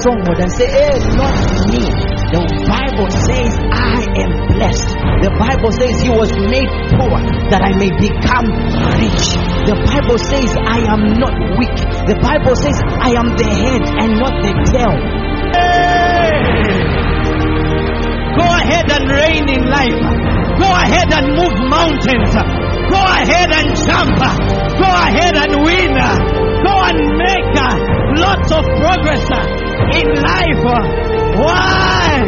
stronghold and say, Hey, not me. The Bible says I am blessed. The Bible says he was made poor that I may become rich. The Bible says I am not weak. The Bible says I am the head and not the tail. Hey! Go ahead and reign in life. Go ahead and move mountains. Go ahead and jump. Go ahead and win. Go and make lots of progress uh, in life. Why?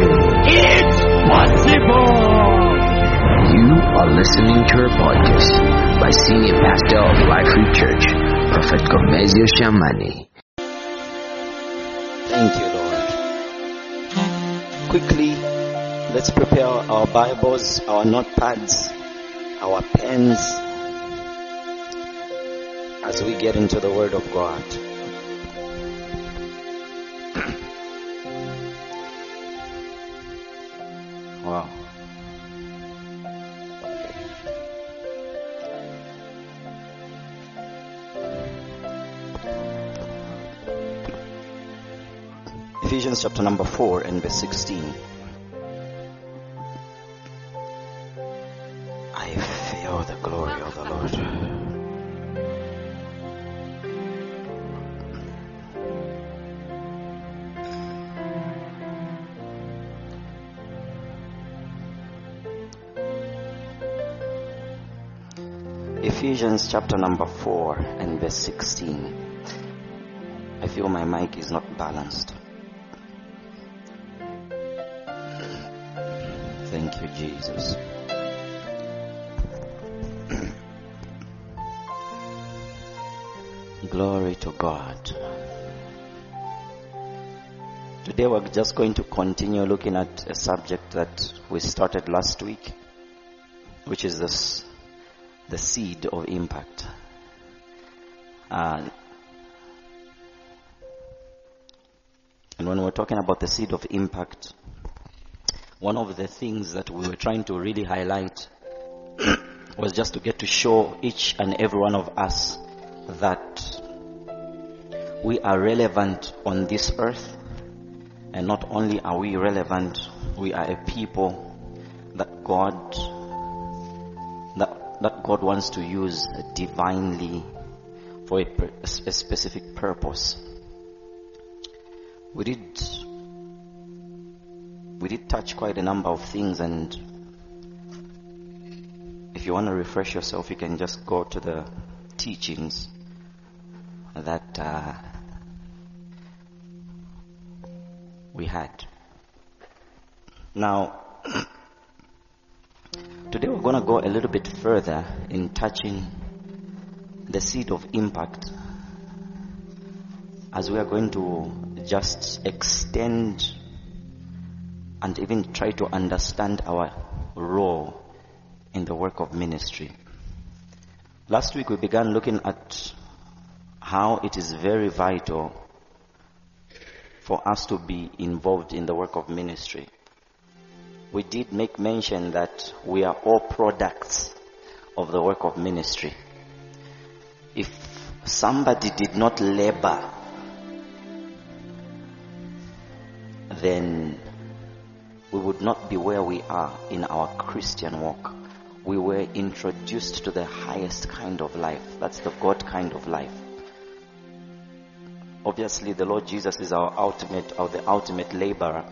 It's possible. You are listening to a podcast by Senior Pastor of Life Reach Church, Prophet Gomezyo Shamane. Thank you, Lord. Quickly, let's prepare our Bibles, our notepads, our pens as we get into the Word of God. Wow. Ephesians chapter number 4 and verse 16. Ephesians chapter number 4 and verse 16. I feel my mic is not balanced. Thank you, Jesus. Glory to God. Today we're just going to continue looking at a subject that we started last week, which is this, the seed of impact. Uh, and when we're talking about the seed of impact, one of the things that we were trying to really highlight was just to get to show each and every one of us that we are relevant on this earth and not only are we relevant we are a people that God that, God wants to use divinely for a, a specific purpose. We did we did touch quite a number of things and if you want to refresh yourself you can just go to the teachings that uh, we had. Now today we're going to go a little bit further in touching the seed of impact as we are going to just extend and even try to understand our role in the work of ministry. Last week we began looking at how it is very vital for us to be involved in the work of ministry. We did make mention that we are all products of the work of ministry. If somebody did not labor, then we would not be where we are in our Christian walk. We were introduced to the highest kind of life. That's the God kind of life. Obviously, the Lord Jesus is our ultimate, or the ultimate laborer.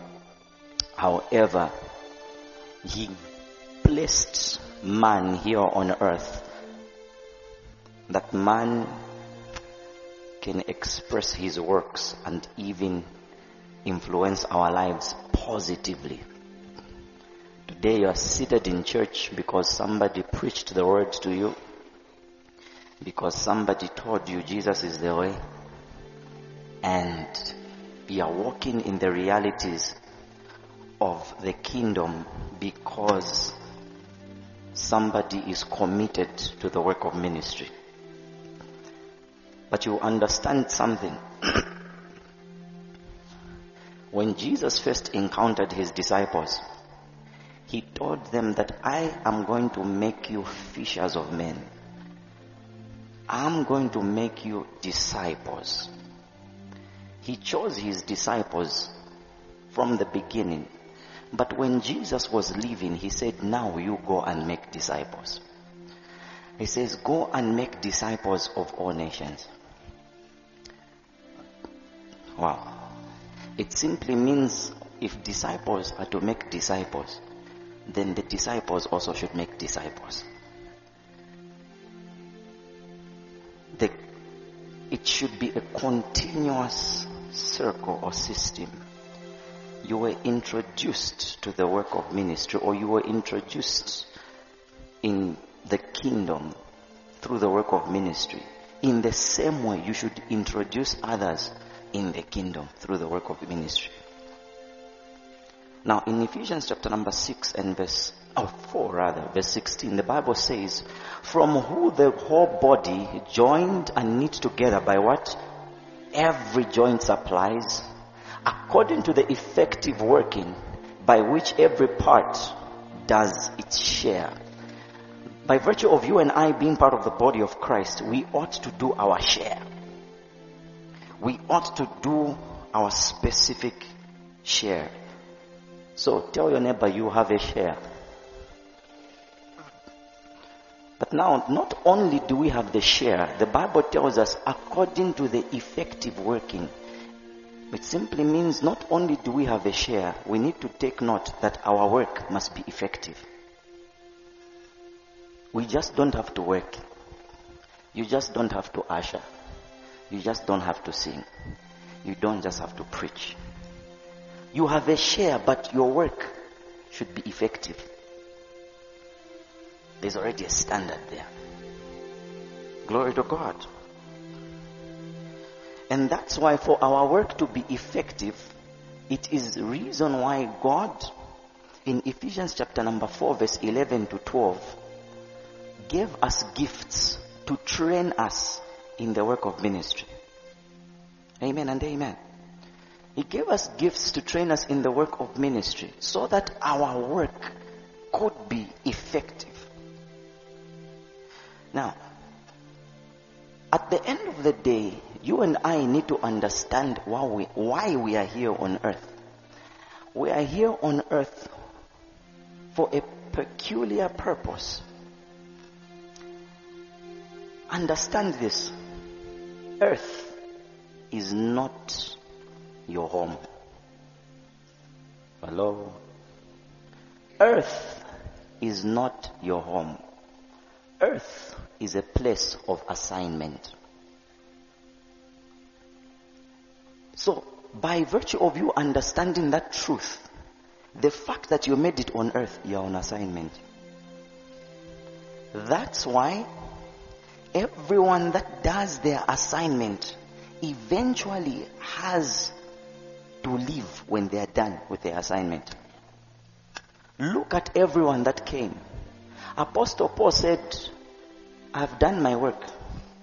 However, He placed man here on earth that man can express his works and even influence our lives positively. Today you are seated in church because somebody preached the word to you, because somebody told you Jesus is the way, and you are walking in the realities of the kingdom because somebody is committed to the work of ministry. But you understand something. when Jesus first encountered his disciples, he told them that I am going to make you fishers of men. I'm going to make you disciples. He chose his disciples from the beginning. But when Jesus was leaving, he said, now you go and make disciples. He says, go and make disciples of all nations. Wow. It simply means if disciples are to make disciples, then the disciples also should make disciples. The, it should be a continuous circle or system. You were introduced to the work of ministry or you were introduced in the kingdom through the work of ministry. In the same way, you should introduce others in the kingdom through the work of ministry. Now, in Ephesians chapter number 6 and verse, oh, 4 rather, verse 16, the Bible says, From who the whole body joined and knit together by what? Every joint supplies, according to the effective working by which every part does its share. By virtue of you and I being part of the body of Christ, we ought to do our share. We ought to do our specific share. So tell your neighbor you have a share. But now, not only do we have the share, the Bible tells us according to the effective working. It simply means not only do we have a share, we need to take note that our work must be effective. We just don't have to work. You just don't have to usher. You just don't have to sing. You don't just have to preach. You have a share, but your work should be effective. There's already a standard there. Glory to God. And that's why for our work to be effective, it is reason why God in Ephesians chapter number 4 verse 11 to 12 gave us gifts to train us in the work of ministry. Amen and amen. He gave us gifts to train us in the work of ministry so that our work could be effective. Now, at the end of the day, you and I need to understand why we, why we are here on earth. We are here on earth for a peculiar purpose. Understand this. Earth is not your home. Hello? Earth is not your home. Earth is a place of assignment. So, by virtue of you understanding that truth, the fact that you made it on earth, you're on assignment. That's why everyone that does their assignment eventually has to leave when they are done with their assignment. Look at everyone that came. Apostle Paul said, I've done my work.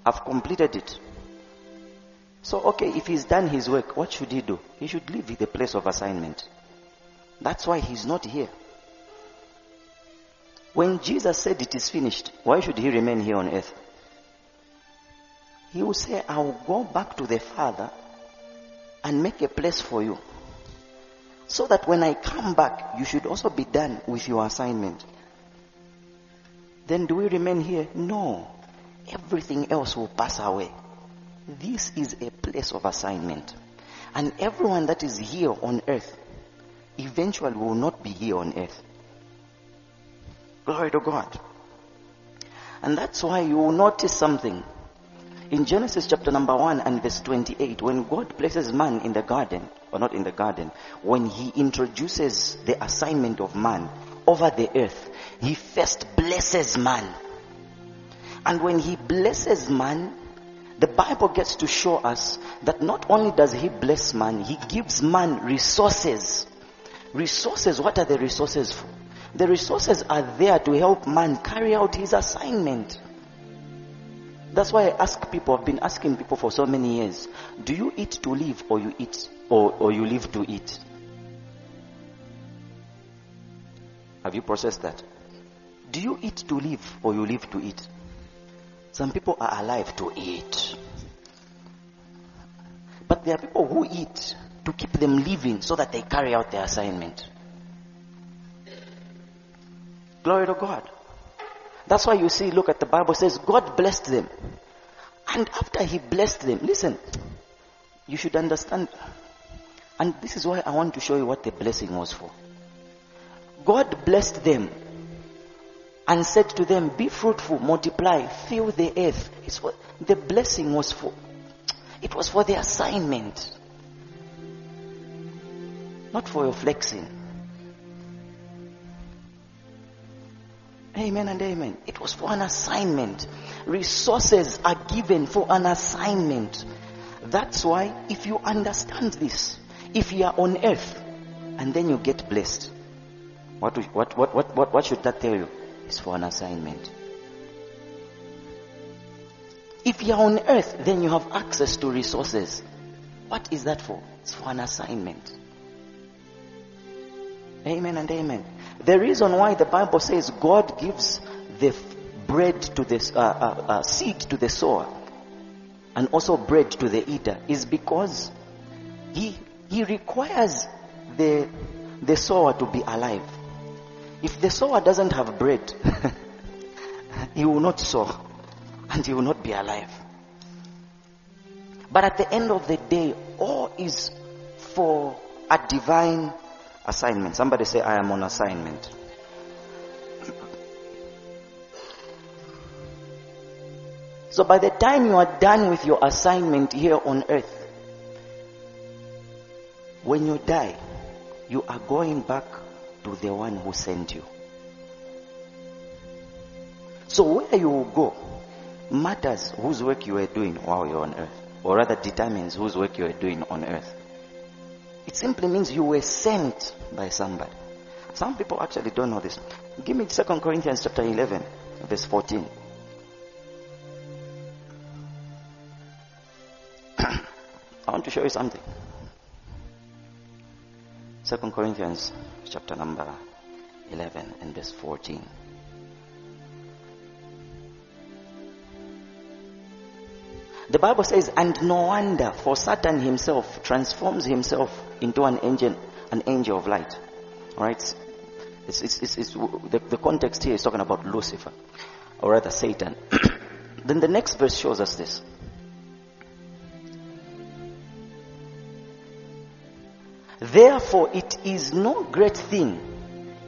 I've completed it. So, okay, if he's done his work, what should he do? He should leave the place of assignment. That's why he's not here. When Jesus said it is finished, why should he remain here on earth? He will say, I will go back to the Father and make a place for you. So that when I come back, you should also be done with your assignment. Then do we remain here? No. Everything else will pass away. This is a place of assignment. And everyone that is here on earth eventually will not be here on earth. Glory to God. And that's why you will notice something. In Genesis chapter number 1 and verse 28, when God places man in the garden, or not in the garden, when he introduces the assignment of man over the earth, he first blesses man. And when he blesses man, the Bible gets to show us that not only does he bless man, he gives man resources. Resources, what are the resources for? The resources are there to help man carry out his assignment. That's why I ask people, I've been asking people for so many years, do you eat to live or you eat or, or you live to eat? Have you processed that? Do you eat to live or you live to eat? Some people are alive to eat. But there are people who eat to keep them living so that they carry out their assignment. Glory to God. That's why you see, look at the Bible says God blessed them. And after he blessed them, listen, you should understand. And this is why I want to show you what the blessing was for. God blessed them and said to them, Be fruitful, multiply, fill the earth. It's what the blessing was for. It was for the assignment, not for your flexing. Amen and amen. It was for an assignment. Resources are given for an assignment. That's why if you understand this, if you are on earth and then you get blessed, what, what, what, what, what, what should that tell you? It's for an assignment. If you are on earth, then you have access to resources. What is that for? It's for an assignment. Amen and amen. The reason why the Bible says God gives the bread to the uh, uh, uh, seed to the sower and also bread to the eater is because he he requires the the sower to be alive. If the sower doesn't have bread, he will not sow and he will not be alive. But at the end of the day, all is for a divine assignment. Somebody say, I am on assignment. So by the time you are done with your assignment here on earth, when you die, you are going back to the one who sent you. So where you go matters whose work you are doing while you're on earth, or rather determines whose work you are doing on earth. It simply means you were sent by somebody. Some people actually don't know this. Give me 2 Corinthians chapter 11, verse 14. I want to show you something. 2 Corinthians chapter number 11 and verse 14. The Bible says, and no wonder, for Satan himself transforms himself into an angel, an angel of light. Alright? It's, it's, it's, it's, the, the context here is talking about Lucifer, or rather Satan. then the next verse shows us this. Therefore, it is no great thing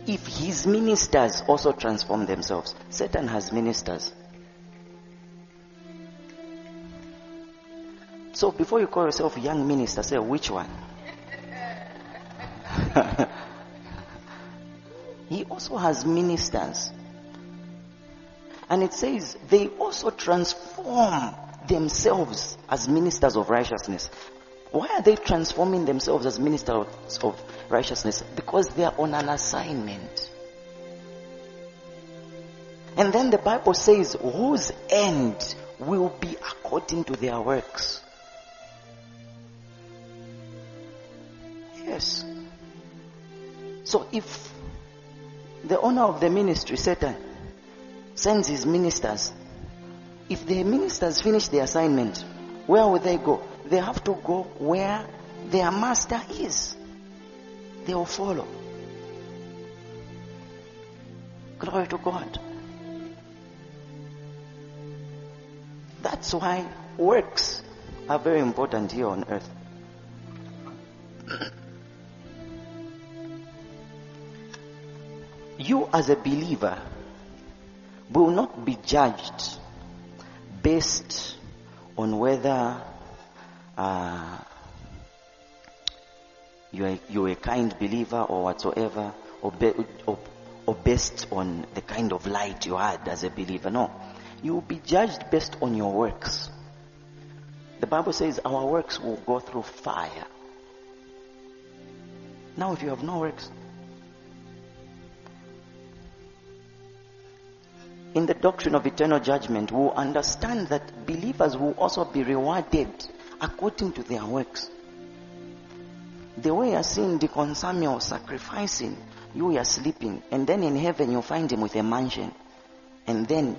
if his ministers also transform themselves. Satan has ministers. So before you call yourself young minister, say which one? he also has ministers. And it says they also transform themselves as ministers of righteousness. Why are they transforming themselves as ministers of righteousness? Because they are on an assignment. And then the Bible says, whose end will be according to their works. Yes. So if the owner of the ministry, Satan, sends his ministers, if the ministers finish the assignment, where will they go? They have to go where their master is. They will follow. Glory to God. That's why works are very important here on earth. you as a believer will not be judged based on whether uh, you're, you're a kind believer or whatsoever, or, be, or, or based on the kind of light you had as a believer. No. You will be judged based on your works. The Bible says our works will go through fire. Now, if you have no works, in the doctrine of eternal judgment, we will understand that believers will also be rewarded according to their works. The way you're seeing Deacon Samuel sacrificing, you are sleeping, and then in heaven you find him with a mansion. And then,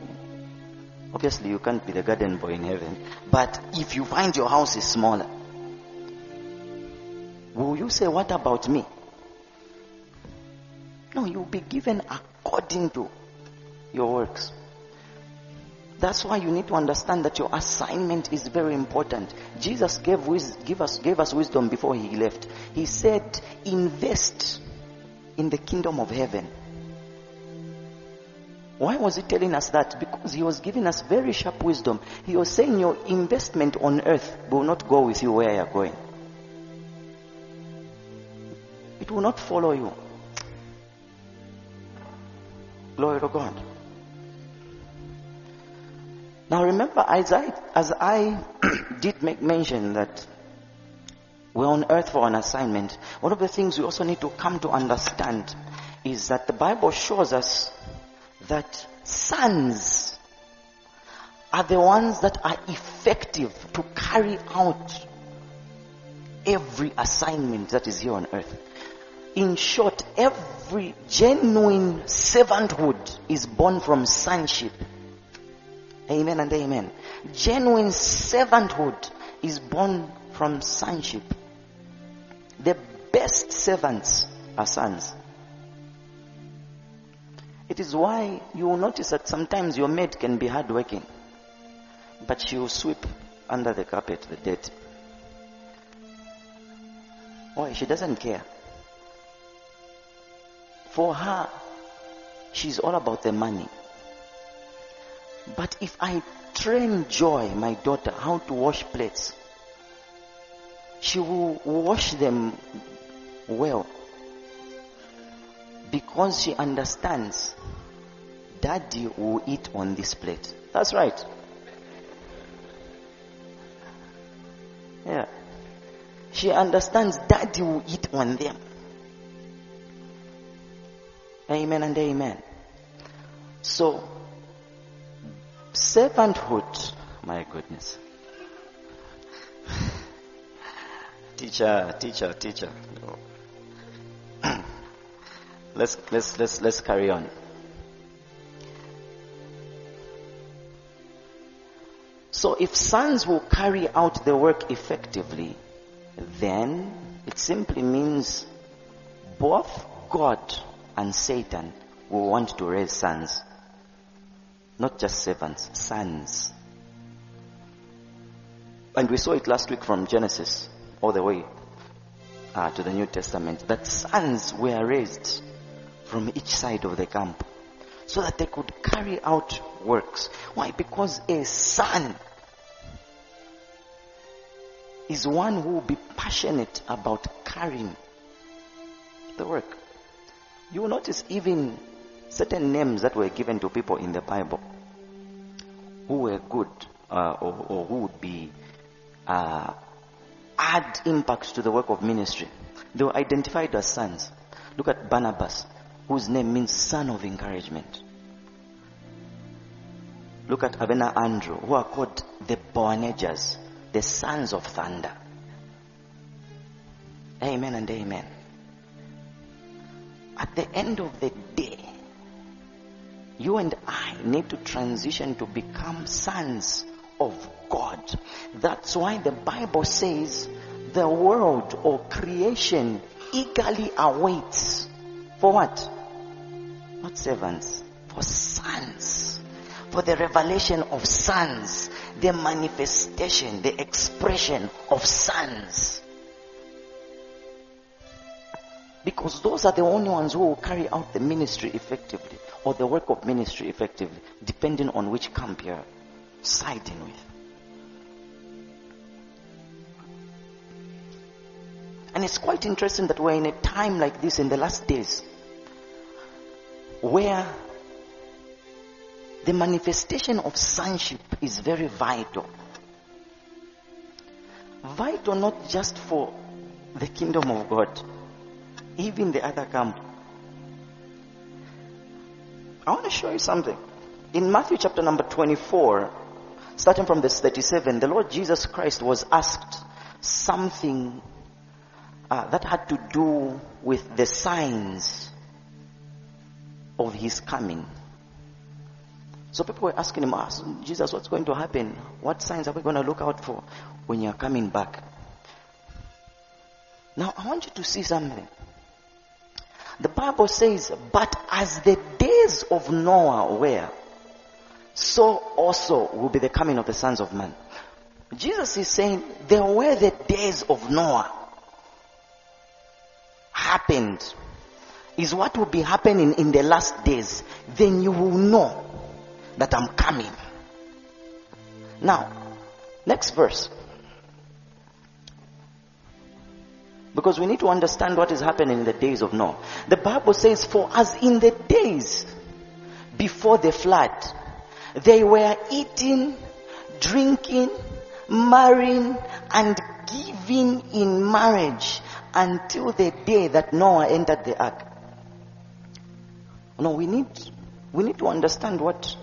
obviously, you can't be the garden boy in heaven, but if you find your house is smaller, will you say, What about me? No, you'll be given according to your works. That's why you need to understand that your assignment is very important. Jesus gave, give us, gave us wisdom before he left. He said, invest in the kingdom of heaven. Why was he telling us that? Because he was giving us very sharp wisdom. He was saying your investment on earth will not go with you where you're going. It will not follow you. Glory to God. Now remember, as I, as I did make mention that we're on earth for an assignment, one of the things we also need to come to understand is that the Bible shows us that sons are the ones that are effective to carry out every assignment that is here on earth. In short, every genuine servanthood is born from sonship. Amen and amen. Genuine servanthood is born from sonship. The best servants are sons. It is why you will notice that sometimes your maid can be hardworking, but she will sweep under the carpet the dirt. Why? She doesn't care. For her, she's all about the money. But if I train Joy, my daughter, how to wash plates, she will wash them well. Because she understands daddy will eat on this plate. That's right. Yeah. She understands daddy will eat on them. Amen and amen. So, servanthood, my goodness. teacher, teacher, teacher. let's, let's, let's, let's carry on. So if sons will carry out the work effectively, then it simply means both God and Satan will want to raise sons. Not just servants, sons. And we saw it last week from Genesis all the way uh, to the New Testament that sons were raised from each side of the camp so that they could carry out works. Why? Because a son is one who will be passionate about carrying the work. You will notice even certain names that were given to people in the Bible who were good uh, or, or, who would be uh, add impact to the work of ministry. They were identified as sons. Look at Barnabas, whose name means son of encouragement. Look at Abena Andrew, who are called the Boanerges, the sons of thunder. Amen and amen. At the end of the day, you and I need to transition to become sons of God. That's why the Bible says the world or creation eagerly awaits for what? Not servants, for sons. For the revelation of sons, the manifestation, the expression of sons. Because those are the only ones who will carry out the ministry effectively or the work of ministry effectively, depending on which camp you're siding with. And it's quite interesting that we're in a time like this in the last days where the manifestation of sonship is very vital. Vital not just for the kingdom of God, even the other camp. I want to show you something. In Matthew chapter number 24, starting from verse 37, the Lord Jesus Christ was asked something uh, that had to do with the signs of his coming. So people were asking him, Ask Jesus, what's going to happen? What signs are we going to look out for when you're coming back? Now, I want you to see something. The Bible says, but as the days of Noah were, so also will be the coming of the sons of man. Jesus is saying, there were the days of Noah. Happened. Is what will be happening in the last days. Then you will know that I'm coming. Now, next verse. Because we need to understand what is happening in the days of Noah. The Bible says, For as in the days before the flood, they were eating, drinking, marrying, and giving in marriage until the day that Noah entered the ark. No, we need, we need to understand what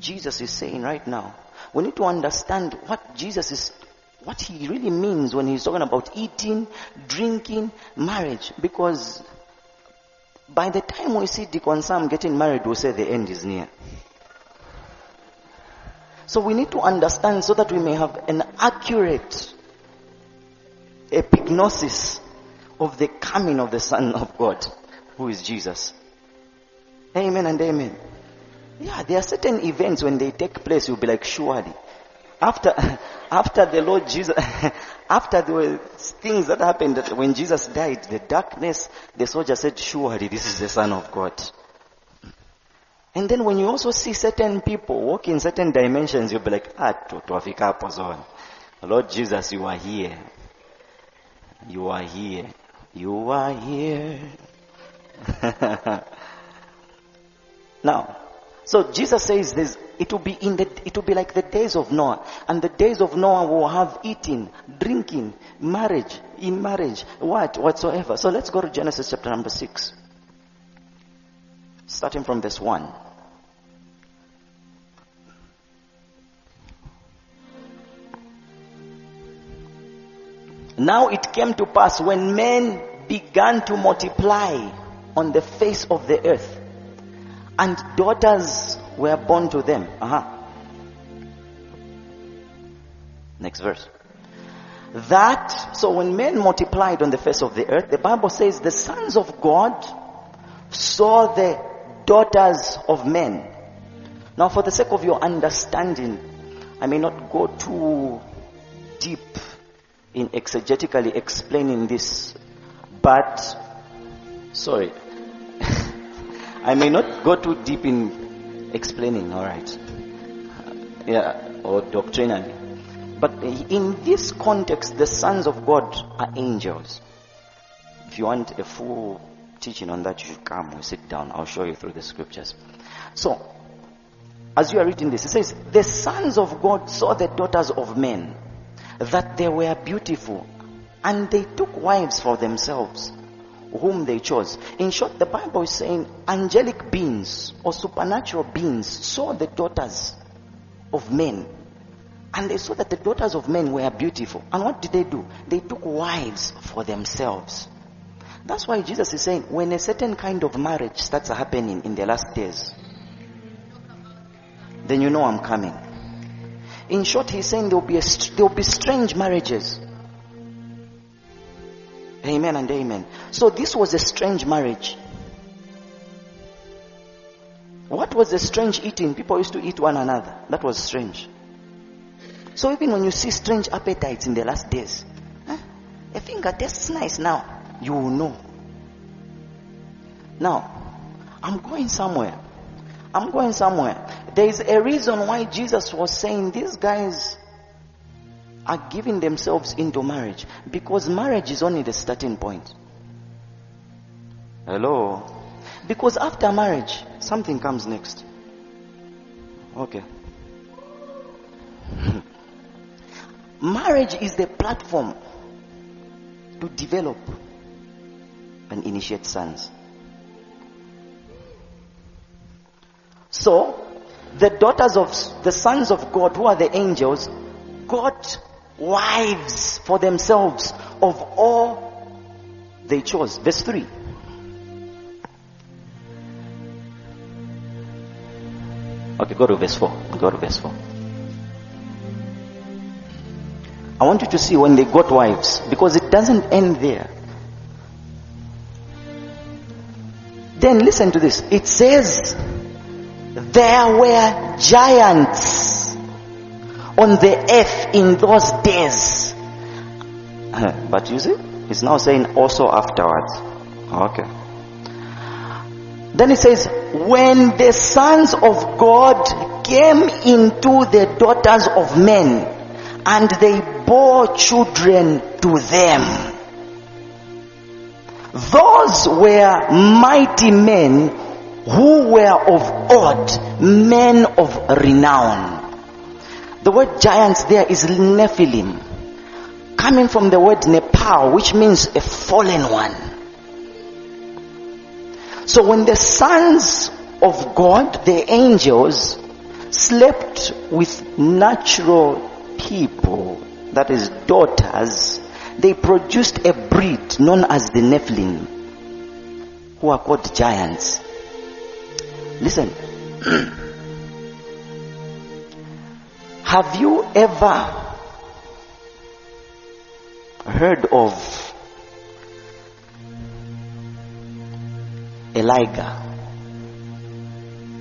Jesus is saying right now. We need to understand what Jesus is, what he really means when he's talking about eating, drinking, marriage. Because by the time we see Deacon Sam getting married, we'll say the end is near. So we need to understand so that we may have an accurate epignosis of the coming of the Son of God, who is Jesus. Amen and amen. Yeah, there are certain events when they take place, you'll be like, surely. After, after the Lord Jesus, after the things that happened when Jesus died, the darkness, the soldier said, surely this is the Son of God. And then when you also see certain people walk in certain dimensions, you'll be like, ah, tuafika hapo zone. Lord Jesus, you are here. You are here. You are here. now, so Jesus says this, it will be in the, it will be like the days of Noah. And the days of Noah will have eating, drinking, marriage, in marriage, what, whatsoever. So let's go to Genesis chapter number six. Starting from verse one. Now it came to pass when men began to multiply on the face of the earth, and daughters were born to them. Uh-huh. Next verse. That, so when men multiplied on the face of the earth, the Bible says the sons of God saw the daughters of men. Now, for the sake of your understanding, I may not go too deep in exegetically explaining this, but sorry, I may not go too deep in explaining, alright, uh, yeah, or doctrinally. But in this context, the sons of God are angels. If you want a full teaching on that, you should come, we sit down, I'll show you through the scriptures. So, as you are reading this, it says, the sons of God saw the daughters of men that they were beautiful and they took wives for themselves whom they chose. In short, the Bible is saying angelic beings or supernatural beings saw the daughters of men and they saw that the daughters of men were beautiful. And what did they do? They took wives for themselves. That's why Jesus is saying when a certain kind of marriage starts happening in the last days, then you know I'm coming. In short, he's saying there will be, a, there will be strange marriages. Amen and amen. So this was a strange marriage. What was the strange eating? People used to eat one another. That was strange. So even when you see strange appetites in the last days, a finger tastes nice now, you will know. Now, I'm going somewhere. I'm going somewhere. There is a reason why Jesus was saying these guys are giving themselves into marriage because marriage is only the starting point. Hello? Because after marriage, something comes next. Okay. marriage is the platform to develop and initiate sons. So, the daughters of the sons of God, who are the angels, got wives for themselves of all they chose. Verse 3. Okay, go to verse 4. Go to verse 4. I want you to see when they got wives because it doesn't end there. Then listen to this. It says, there were giants on the earth in those days. But you see, it's now saying also afterwards. Okay. Then it says, when the sons of God came into the daughters of men and they bore children to them. Those were mighty men who were of old, men of renown. The word giants there is Nephilim, coming from the word naphal, which means a fallen one. So when the sons of God, the angels, slept with natural people, that is daughters, they produced a breed known as the Nephilim, who are called giants. Listen. Have you ever heard of a liger?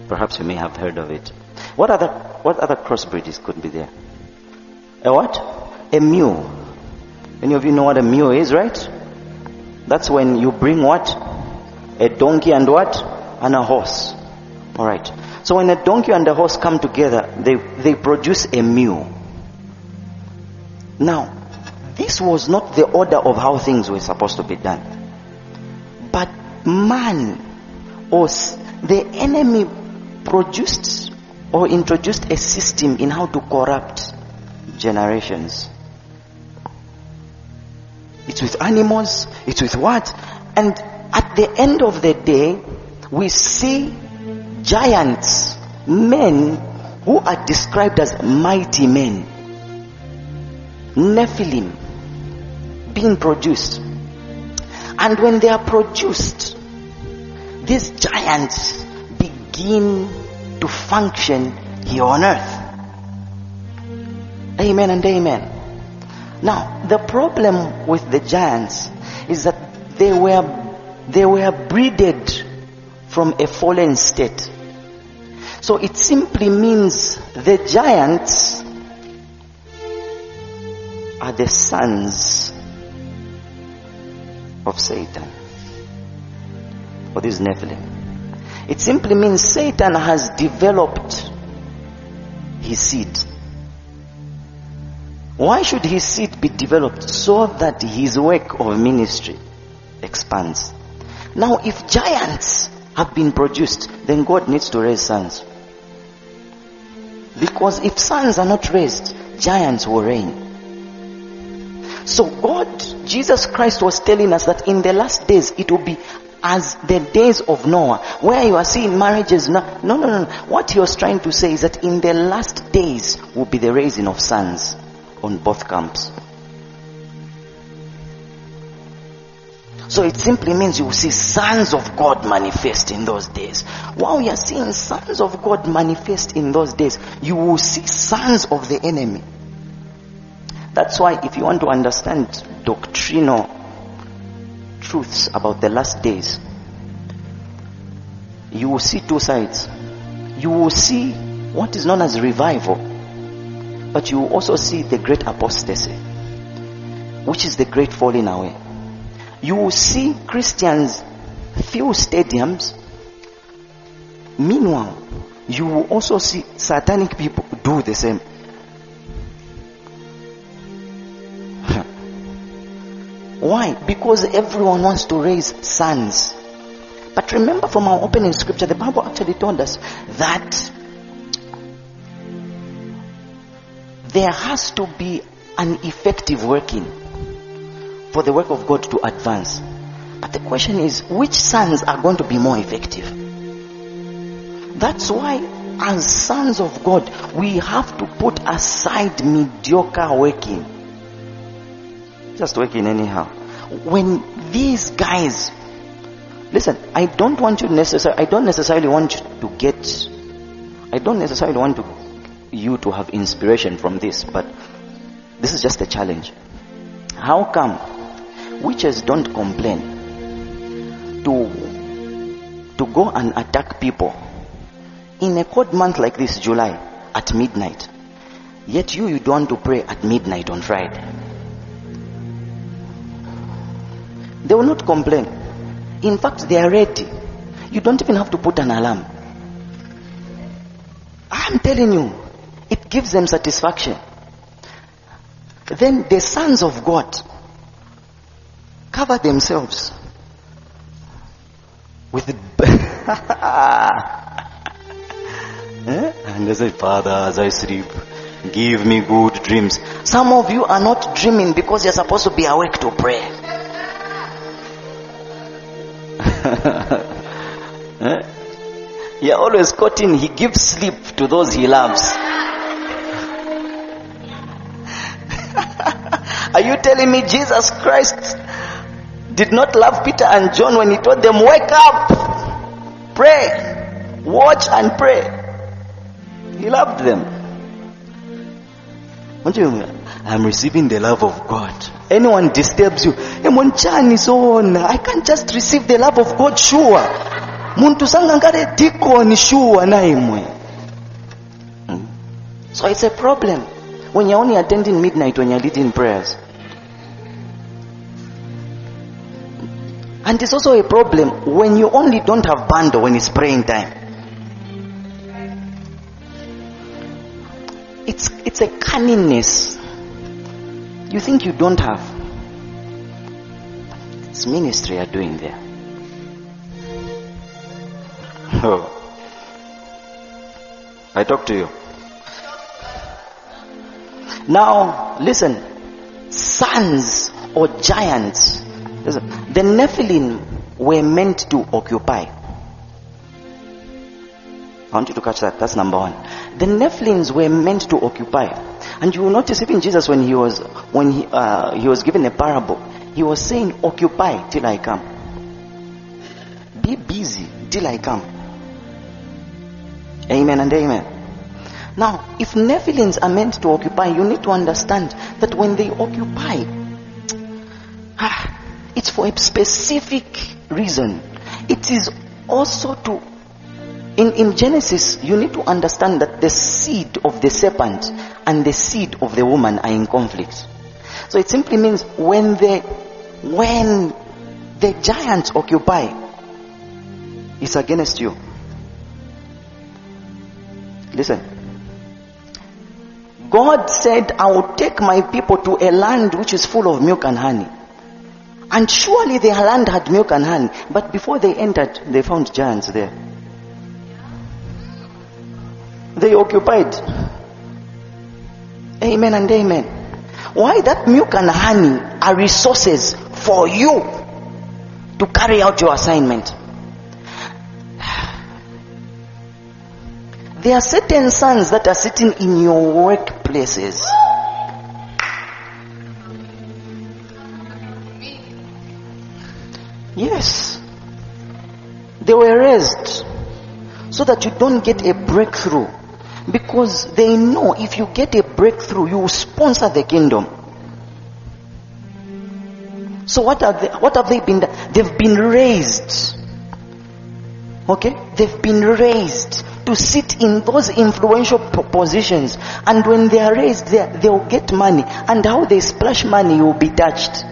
Perhaps you may have heard of it. What other what other crossbreeds could be there? A what? A mule. Any of you know what a mule is, right? That's when you bring what? A donkey and what? And a horse. Alright. So when a donkey and a horse come together, they, they produce a mule. Now, this was not the order of how things were supposed to be done. But man or the enemy produced or introduced a system in how to corrupt generations. It's with animals, it's with what? And at the end of the day, we see giants, men who are described as mighty men, Nephilim, being produced. And when they are produced, these giants begin to function here on earth. Amen and amen. Now, the problem with the giants is that they were they were breeded from a fallen state. So it simply means the giants are the sons of Satan. Or this Nephilim. It simply means Satan has developed his seed. Why should his seed be developed? So that his work of ministry expands. Now, if giants have been produced, then God needs to raise sons. Because if sons are not raised, giants will reign. So God, Jesus Christ was telling us that in the last days it will be as the days of Noah, where you are seeing marriages. No, no, no, no. What he was trying to say is that in the last days will be the raising of sons on both camps. So it simply means you will see sons of God manifest in those days. While you are seeing sons of God manifest in those days, you will see sons of the enemy. That's why if you want to understand doctrinal truths about the last days, you will see two sides. You will see what is known as revival, but you will also see the great apostasy, which is the great falling away. You will see Christians fill stadiums. Meanwhile, you will also see satanic people do the same. Why? Because everyone wants to raise sons. But remember from our opening scripture, the Bible actually told us that there has to be an effective working for the work of God to advance. But the question is, which sons are going to be more effective? That's why, as sons of God, we have to put aside mediocre working. Just working anyhow. When these guys, listen, I don't want you necessarily, I don't necessarily want you to get, I don't necessarily want to, you to have inspiration from this, but This is just a challenge. How come witches don't complain to, to go and attack people in a cold month like this, July, at midnight? Yet you, you don't want to pray at midnight on Friday. They will not complain. In fact, they are ready. You don't even have to put an alarm. I'm telling you, it gives them satisfaction. Then the sons of God cover themselves with Eh? and they say, Father, as I sleep, give me good dreams. Some of you are not dreaming because you're supposed to be awake to pray. Eh? You're always quoting, He gives sleep to those He loves. Are you telling me Jesus Christ did not love Peter and John when He told them, Wake up, pray, watch and pray? He loved them. I'm receiving the love of God. Anyone disturbs you, "Eh, Monchani zona. I can't just receive the love of God, sure. Muntu sanga ngare deacon sure na imwe. Hmm. So it's a problem when you're only attending midnight when you're leading prayers. And it's also a problem when you only don't have bundle when it's praying time. It's, it's a cunningness. You think you don't have. It's ministry you're doing there. Oh. I talk to you. Now, listen. Sons or giants. The Nephilim were meant to occupy. I want you to catch that. That's number one. The Nephilims were meant to occupy. And you will notice even Jesus when he was when he uh, he was given a parable, he was saying, "Occupy till I come. Be busy till I come." Amen and amen. Now, if Nephilims are meant to occupy, you need to understand that when they occupy, it's for a specific reason. It is also to in, in Genesis, you need to understand that the seed of the serpent and the seed of the woman are in conflict. So it simply means when the when the giants occupy, it's against you. Listen. God said, I will take my people to a land which is full of milk and honey. And surely their land had milk and honey. But before they entered, they found giants there. They occupied. Amen and amen. Why that milk and honey are resources for you to carry out your assignment. There are certain sons that are sitting in your workplaces. Yes. They were raised so that you don't get a breakthrough. Because they know if you get a breakthrough, you sponsor the kingdom. So what are they, what have they been? They've been raised. Okay? They've been raised to sit in those influential positions. And when they are raised there, they'll get money. And how they splash money, you'll be touched.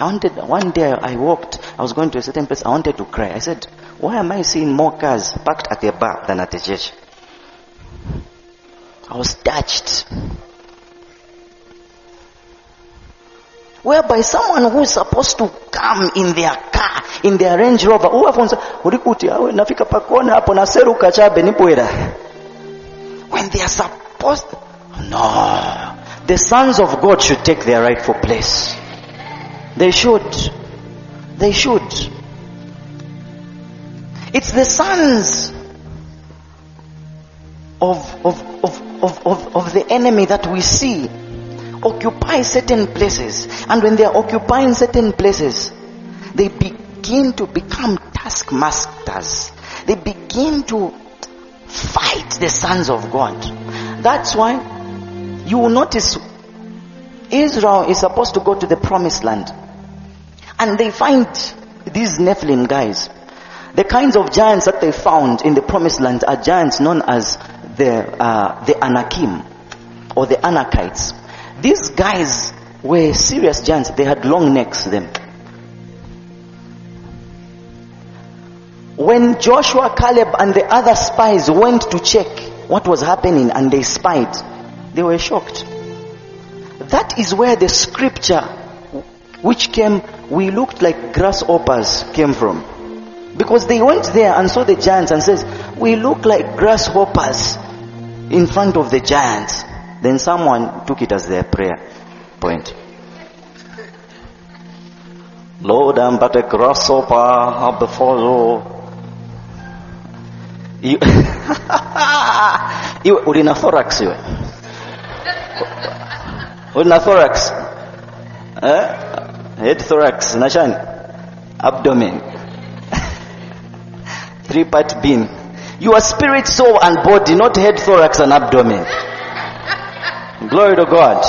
I wanted, one day I walked, I was going to a certain place, I wanted to cry. I said, why am I seeing more cars parked at the bar than at the church? I was touched. Whereby someone who is supposed to come in their car, in their Range Rover. When they are supposed, no. The sons of God should take their rightful place. They should. They should. It's the sons of, of, of, of, of, of the enemy that we see occupy certain places. And when they are occupying certain places, they begin to become taskmasters. They begin to fight the sons of God. That's why you will notice Israel is supposed to go to the promised land. And they find these Nephilim guys. The kinds of giants that they found in the promised land are giants known as the, uh, the Anakim or the Anakites. These guys were serious giants. They had long necks them. When Joshua, Caleb and the other spies went to check what was happening and they spied, they were shocked. That is where the scripture which came, we looked like grasshoppers came from. Because they went there and saw the giants and says, we look like grasshoppers in front of the giants. Then someone took it as their prayer point. Lord, I'm but a grasshopper before you. You, iwe ulina thorax iwe ulina thorax. Eh? head thorax nashani abdomen. Three part being your spirit soul and body not head thorax and abdomen. Glory to god.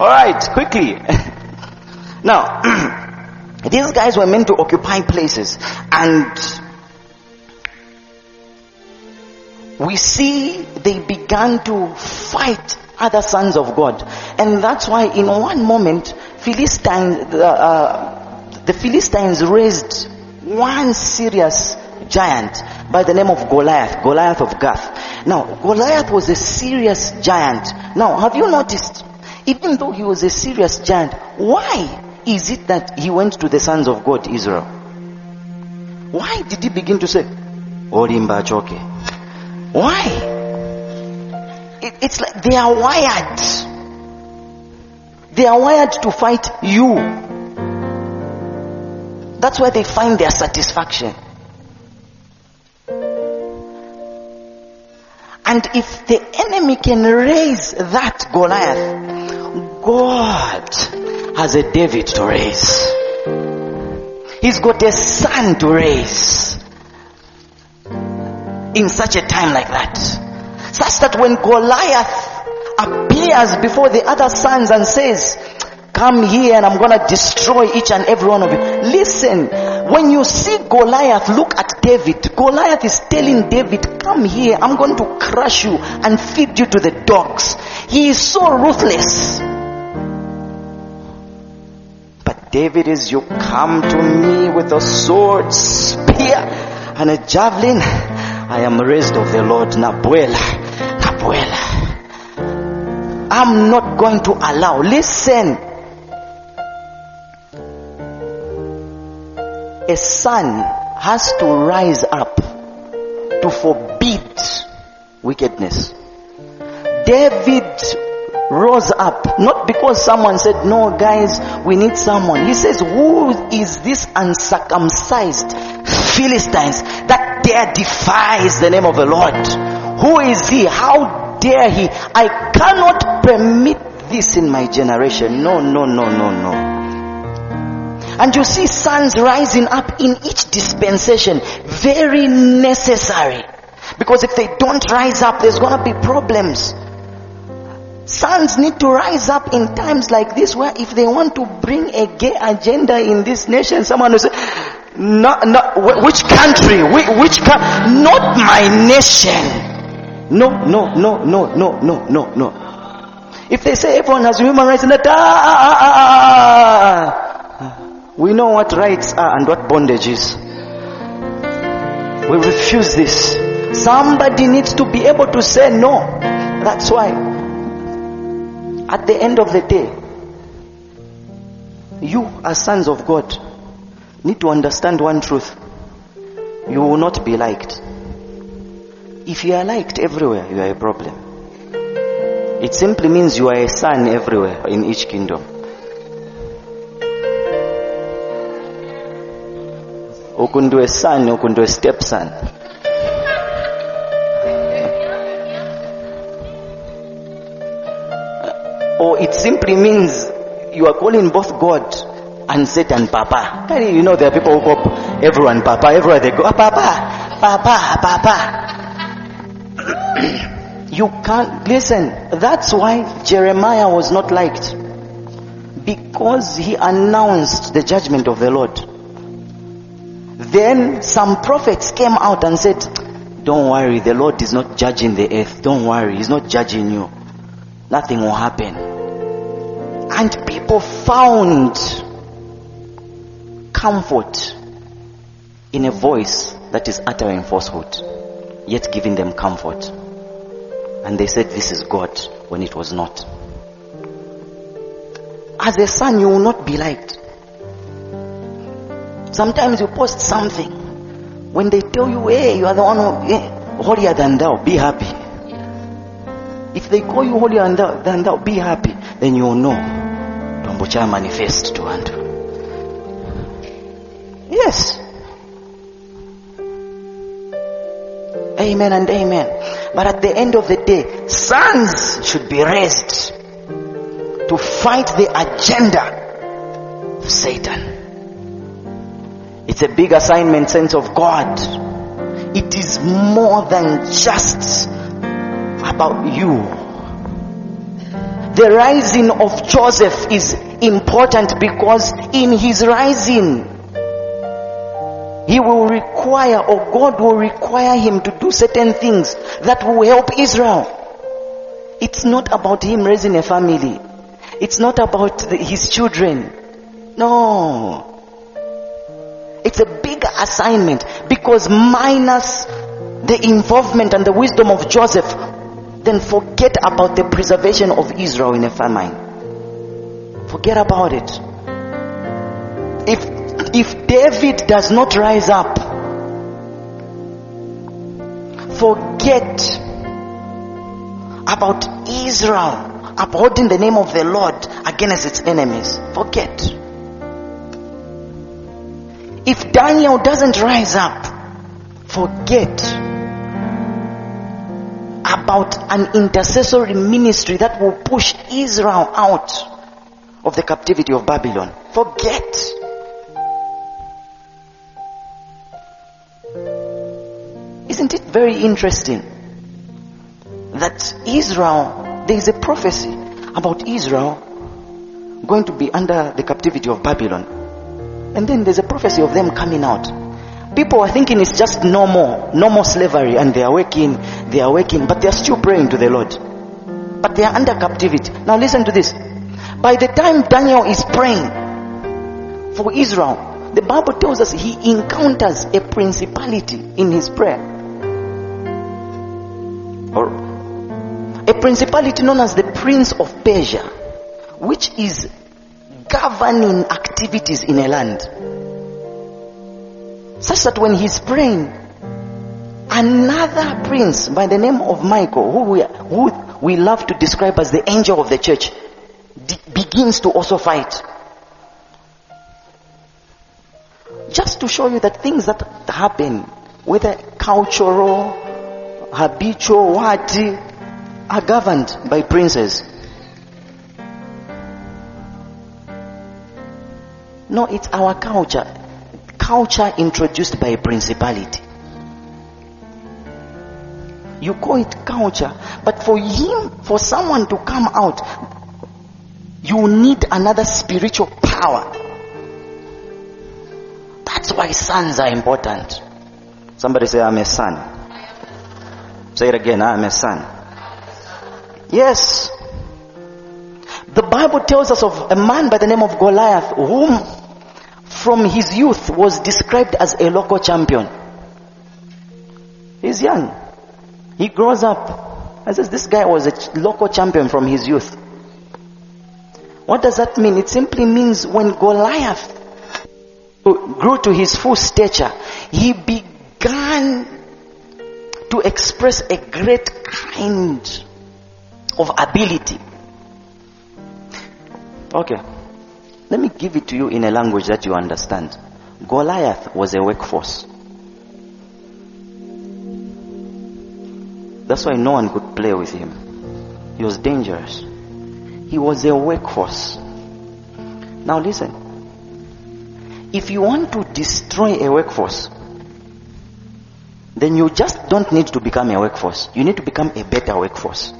All right quickly. Now these guys were meant to occupy places and we see they began to fight other sons of God. And that's why in one moment, Philistines, uh, the Philistines raised one serious giant by the name of Goliath, Goliath of Gath. Now, Goliath was a serious giant. Now, have you noticed? Even though he was a serious giant, why is it that he went to the sons of God, Israel? Why did he begin to say, Olimba choke? Why? It, it's like they are wired. They are wired to fight you. That's where they find their satisfaction. And if the enemy can raise that Goliath, God has a David to raise. He's got a son to raise in such a time like that. Such that when Goliath appears before the other sons and says, come here and I'm gonna destroy each and every one of you. Listen, when you see Goliath, look at David. Goliath is telling David, come here, I'm going to crush you and feed you to the dogs. He is so ruthless. But David is, you come to me with a sword, spear, and a javelin. I am raised of the Lord. Nabuela. Nabuela. I'm not going to allow. Listen. A son has to rise up to forbid wickedness. David rose up, not because someone said, no guys, we need someone. He says, who is this uncircumcised Philistines that dare defies the name of the Lord? Who is he? How dare he? I cannot permit this in my generation. No, no, no, no, no. And you see sons rising up in each dispensation. Very necessary. Because if they don't rise up, there's gonna be problems. Sons need to rise up in times like this where if they want to bring a gay agenda in this nation, someone will say, no, no, which country? Which, which Not my nation. No, no, no, no, no, no, no, no. If they say everyone has human rights, that, ah, ah, ah, we know what rights are and what bondage is. We refuse this. Somebody needs to be able to say no. That's why, at the end of the day, you as sons of God need to understand one truth. You will not be liked. If you are liked everywhere, you are a problem. It simply means you are a son everywhere in each kingdom. ukundu a son ukundu a stepson or it simply means you are calling both God and Satan Papa. You know there are people who call everyone Papa. Everywhere they go, ah, Papa, Papa, Papa. You can't, listen, that's why Jeremiah was not liked. Because he announced the judgment of the Lord. Then some prophets came out and said, Don't worry, the Lord is not judging the earth. Don't worry, He's not judging you. Nothing will happen. And people found comfort in a voice that is uttering falsehood, yet giving them comfort. And they said, This is God, when it was not. As a son, you will not be liked. Sometimes you post something. When they tell you, hey, you are the one who, eh, holier than thou, be happy. If they call you holier than thou, than thou, be happy, then you will know. Tombocha manifest to Andrew. Yes. Amen and amen. But at the end of the day, sons should be raised to fight the agenda of Satan. It's a big assignment sense of God. It is more than just about you. The rising of Joseph is important because in his rising, he will require or God will require him to do certain things that will help Israel. It's not about him raising a family. It's not about the, his children. No. It's a big assignment because minus the involvement and the wisdom of Joseph, then forget about the preservation of Israel in a famine. Forget about it. If if David does not rise up, forget about Israel upholding the name of the Lord against its enemies. Forget. If Daniel doesn't rise up, forget about an intercessory ministry that will push Israel out of the captivity of Babylon. Forget. Isn't it very interesting that Israel, there is a prophecy about Israel going to be under the captivity of Babylon. And then there's a prophecy of them coming out. People are thinking it's just normal, more slavery, and they are waking, they are waking, but they are still praying to the Lord. But they are under captivity. Now listen to this. By the time Daniel is praying for Israel, the Bible tells us he encounters a principality in his prayer. Or a principality known as the Prince of Persia, which is governing activities in a land. Such that when he's praying, another prince by the name of Michael, who we, who we love to describe as the angel of the church, d- begins to also fight. Just to show you that things that happen, whether cultural, habitual, what, are governed by princes. No, it's our culture. Culture introduced by a principality. You call it culture, but for him, for someone to come out, you need another spiritual power. That's why sons are important. Somebody say, I'm a son. Say it again, I'm a son. Yes. The Bible tells us of a man by the name of Goliath, whom from his youth was described as a local champion. He's young. He grows up. I says this guy was a local champion from his youth. What does that mean? It simply means when Goliath grew to his full stature, he began to express a great kind of ability. Okay. Let me give it to you in a language that you understand. Goliath was a workforce. That's why no one could play with him. He was dangerous. He was a workforce. Now listen. If you want to destroy a workforce, then you just don't need to become a workforce. You need to become a better workforce.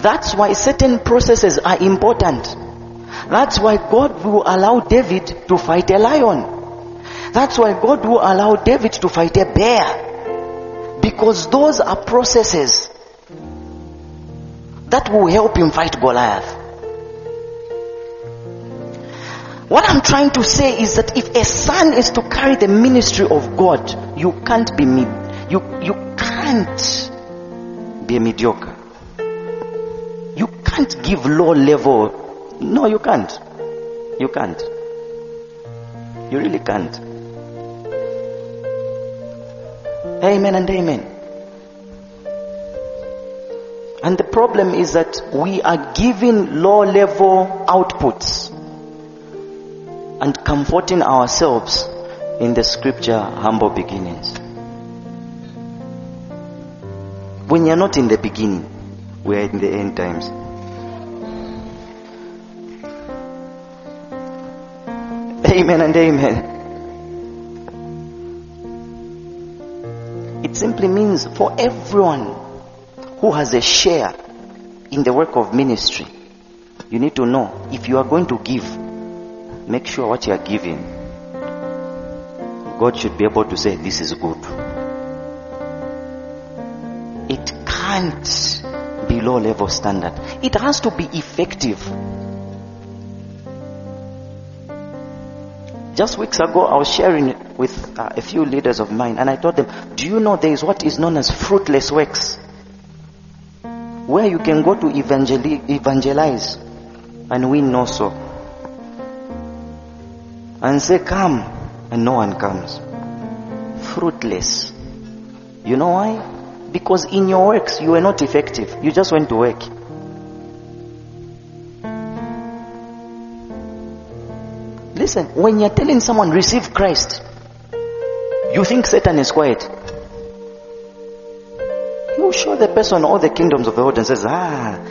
That's why certain processes are important. That's why God will allow David to fight a lion. That's why God will allow David to fight a bear. Because those are processes that will help him fight Goliath. What I'm trying to say is that if a son is to carry the ministry of God, you can't be mid, you, you can't be mediocre. Can't give low level. No, you can't. You can't. You really can't. Amen and amen. And the problem is that we are giving low level outputs and comforting ourselves in the scripture humble beginnings. When you're not in the beginning, we're in the end times. Amen and amen. It simply means for everyone who has a share in the work of ministry, you need to know if you are going to give, make sure what you are giving, God should be able to say, This is good. It can't be low level standard, it has to be effective. Just weeks ago, I was sharing with uh, a few leaders of mine, and I told them, Do you know there is what is known as fruitless works? Where you can go to evangeli- evangelize and win no soul. And say, Come, and no one comes. Fruitless. You know why? Because in your works, you were not effective. You just went to work. Listen, when you're telling someone receive Christ, you think Satan is quiet. You show the person all the kingdoms of the world and says, ah,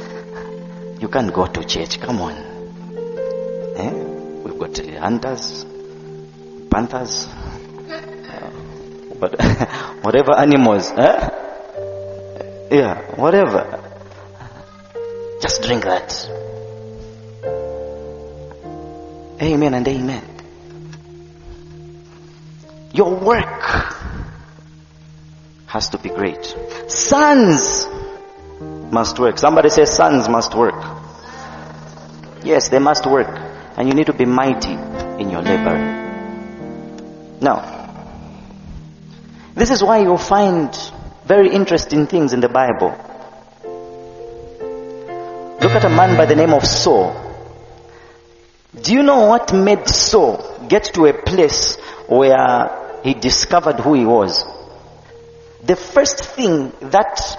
you can't go to church. Come on. Eh? We've got hunters, panthers, uh, but whatever animals. Eh? Yeah, whatever. Just drink that. Amen and amen. Your work has to be great. Sons must work. Somebody says sons must work. Yes, they must work. And you need to be mighty in your labor. Now, this is why you'll find very interesting things in the Bible. Look at a man by the name of Saul. Do you know what made Saul get to a place where he discovered who he was? The first thing that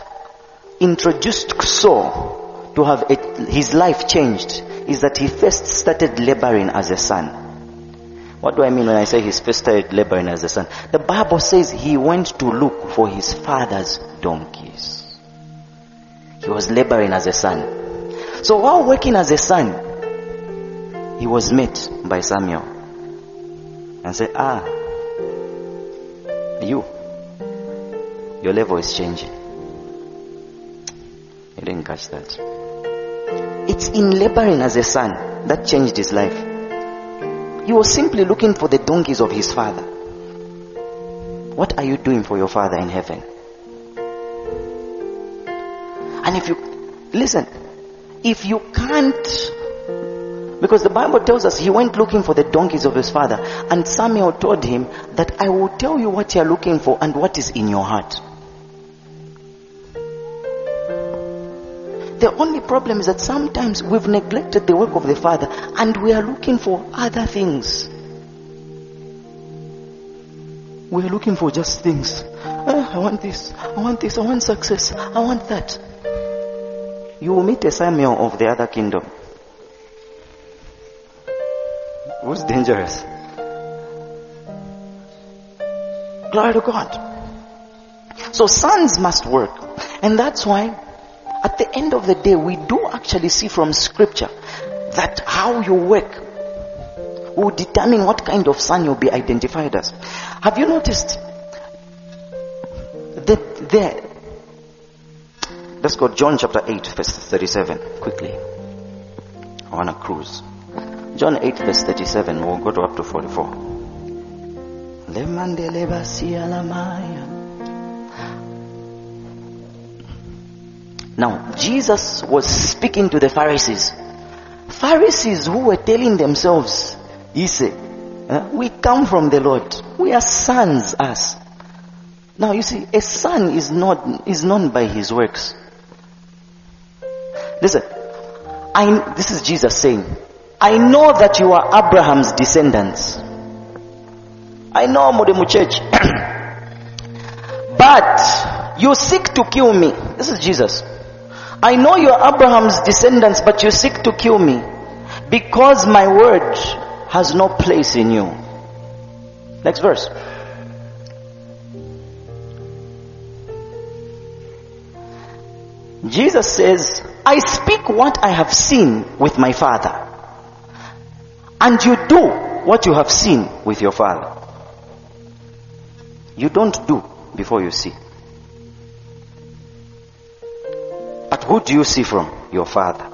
introduced Saul to have it, his life changed is that he first started laboring as a son. What do I mean when I say he first started laboring as a son? The Bible says he went to look for his father's donkeys. He was laboring as a son. So while working as a son, he was met by Samuel and said, Ah, you, your level is changing. He didn't catch that. It's in laboring as a son that changed his life. He was simply looking for the donkeys of his father. What are you doing for your father in heaven? And if you, listen, if you can't because the Bible tells us he went looking for the donkeys of his father. And Samuel told him that I will tell you what you're looking for and what is in your heart. The only problem is that sometimes we've neglected the work of the Father and we are looking for other things. We are looking for just things. Oh, I want this, I want this, I want success, I want that. You will meet a Samuel of the other kingdom who's dangerous. Glory to God. So sons must work. And that's why at the end of the day we do actually see from scripture that how you work will determine what kind of son you'll be identified as. Have you noticed that there, let's go John chapter 8 verse 37 quickly. I want to cruise. John 8 verse 37, we'll go to up to 44. Lemandele basia lamaya. Now, Jesus was speaking to the Pharisees. Pharisees who were telling themselves, he said, "Uh, we come from the Lord. We are sons, us. Now you see, a son is not, is known by his works. Listen, I, this is Jesus saying, I know that you are Abraham's descendants. I know Modemu Church. but you seek to kill me. This is Jesus. I know you are Abraham's descendants, but you seek to kill me because my word has no place in you. Next verse. Jesus says, I speak what I have seen with my father. And you do what you have seen with your father. You don't do before you see. But who do you see from? Your father.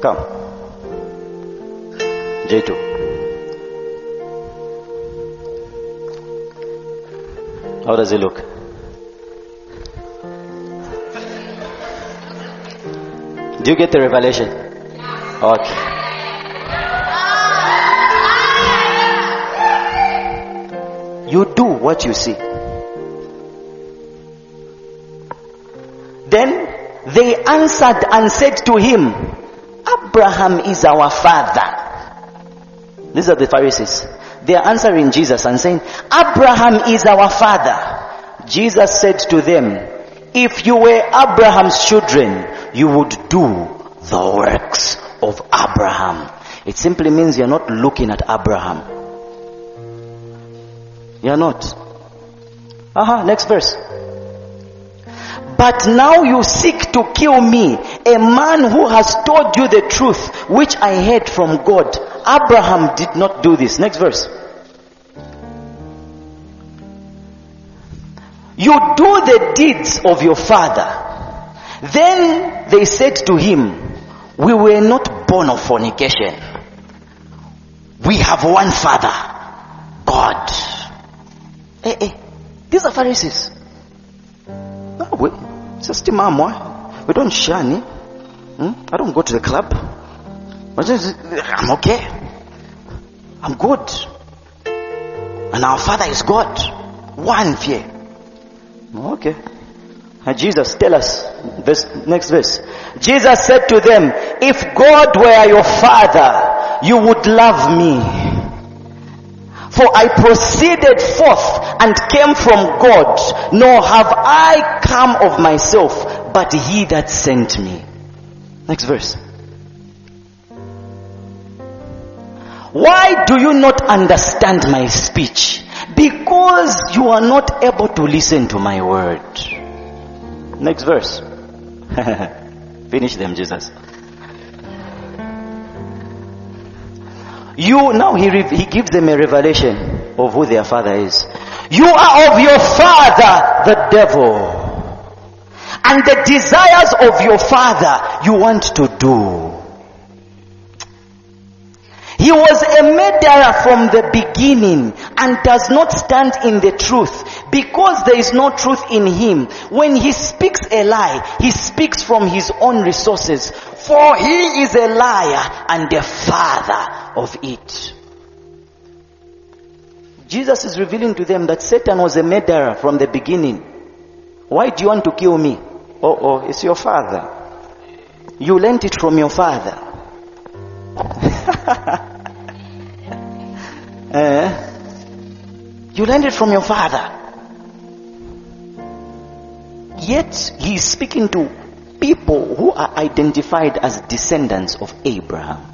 Come. J2. How does he look? Do you get the revelation? Okay. You do what you see. Then they answered and said to him, Abraham is our father. These are the Pharisees. They are answering Jesus and saying, Abraham is our father. Jesus said to them, if you were Abraham's children, you would do the works of Abraham. It simply means you're not looking at Abraham. You're not. Aha, next verse. But now you seek to kill me, a man who has told you the truth, which I heard from God. Abraham did not do this. Next verse. You do the deeds of your father. Then they said to him, We were not born of fornication. We have one father, God. Eh, eh. These are Pharisees. No, we, just. We don't shani. Hmm? I don't go to the club. I'm okay. I'm good. And our Father is God. One fear. Oh, okay. And Jesus, tell us. this next verse. Jesus said to them, if God were your Father, you would love me. For I proceeded forth and came from God, nor have I come of myself, but he that sent me. Next verse. Why do you not understand my speech? Because you are not able to listen to my word. Next verse. Finish them, Jesus. You now he he gives them a revelation of who their father is. You are of your father, the devil. And the desires of your father you want to do. He was a murderer from the beginning and does not stand in the truth because there is no truth in him. When he speaks a lie, he speaks from his own resources. For he is a liar and the father of it. Jesus is revealing to them that Satan was a murderer from the beginning. Why do you want to kill me? Oh, oh, it's your father. You learned it from your father. eh? You learned it from your father. Yet he is speaking to people who are identified as descendants of Abraham.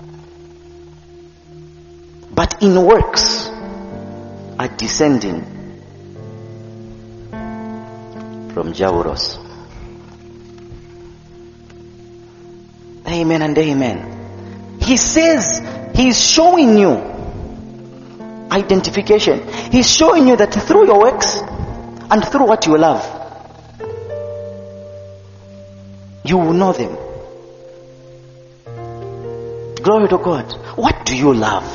But in works are descending from Jauros. Amen and amen. He says he's showing you identification. He's showing you that through your works and through what you love, you will know them. Glory to God. What do you love?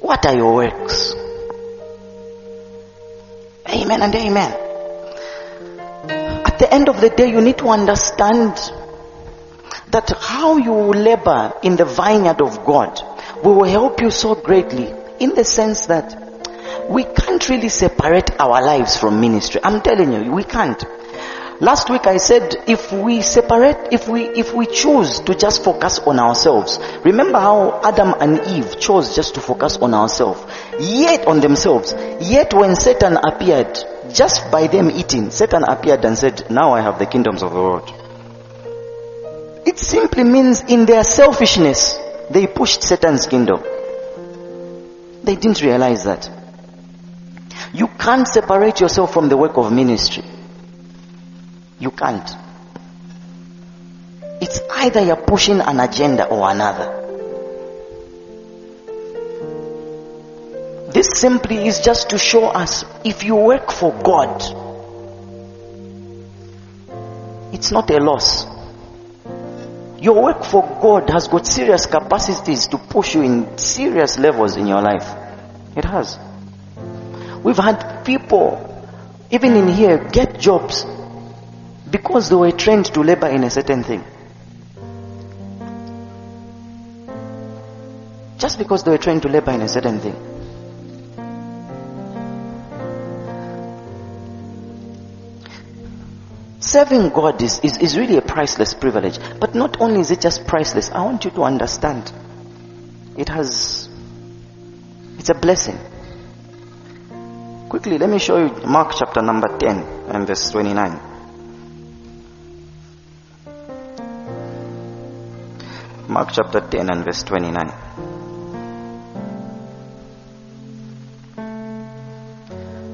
What are your works? Amen and amen. At the end of the day, you need to understand that how you labor in the vineyard of God will help you so greatly in the sense that we can't really separate our lives from ministry. I'm telling you, we can't. Last week I said if we separate, if we, if we choose to just focus on ourselves, remember how Adam and Eve chose just to focus on ourselves, yet on themselves, yet when Satan appeared, just by them eating, Satan appeared and said, now I have the kingdoms of the world. It simply means in their selfishness, they pushed Satan's kingdom. They didn't realize that. You can't separate yourself from the work of ministry. You can't. It's either you're pushing an agenda or another. This simply is just to show us if you work for God, it's not a loss. Your work for God has got serious capacities to push you in serious levels in your life. It has. We've had people, even in here, get jobs because they were trained to labor in a certain thing. Just because they were trained to labor in a certain thing. Serving God is, is, is really a priceless privilege. But not only is it just priceless, I want you to understand it has, it's a blessing. Quickly, let me show you Mark chapter number 10 and verse 29. Mark chapter 10 and verse 29.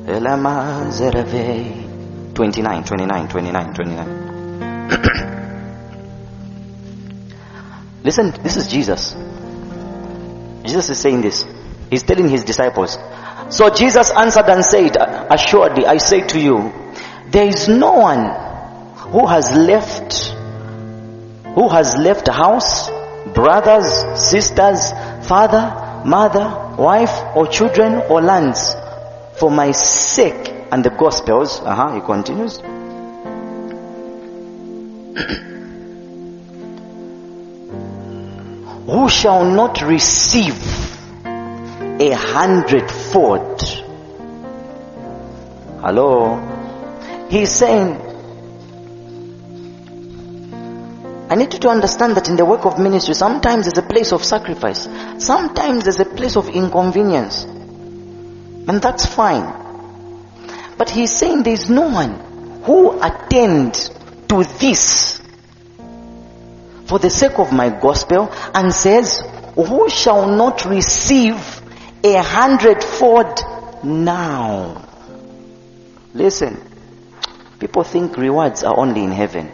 Elama Zereve 29, 29, 29, 29. Listen, this is Jesus. Jesus is saying this. He's telling his disciples. So Jesus answered and said, Assuredly, I say to you, there is no one who has left, who has left house, brothers, sisters, father, mother, wife, or children, or lands for my sake and the gospels. Uh-huh, he continues. Who shall not receive a hundredfold? Hello? He's saying, I need you to understand that in the work of ministry, sometimes there's a place of sacrifice. Sometimes there's a place of inconvenience. And that's fine. But he's saying there's no one who attend to this for the sake of my gospel and says, who shall not receive a hundredfold now? Listen, people think rewards are only in heaven.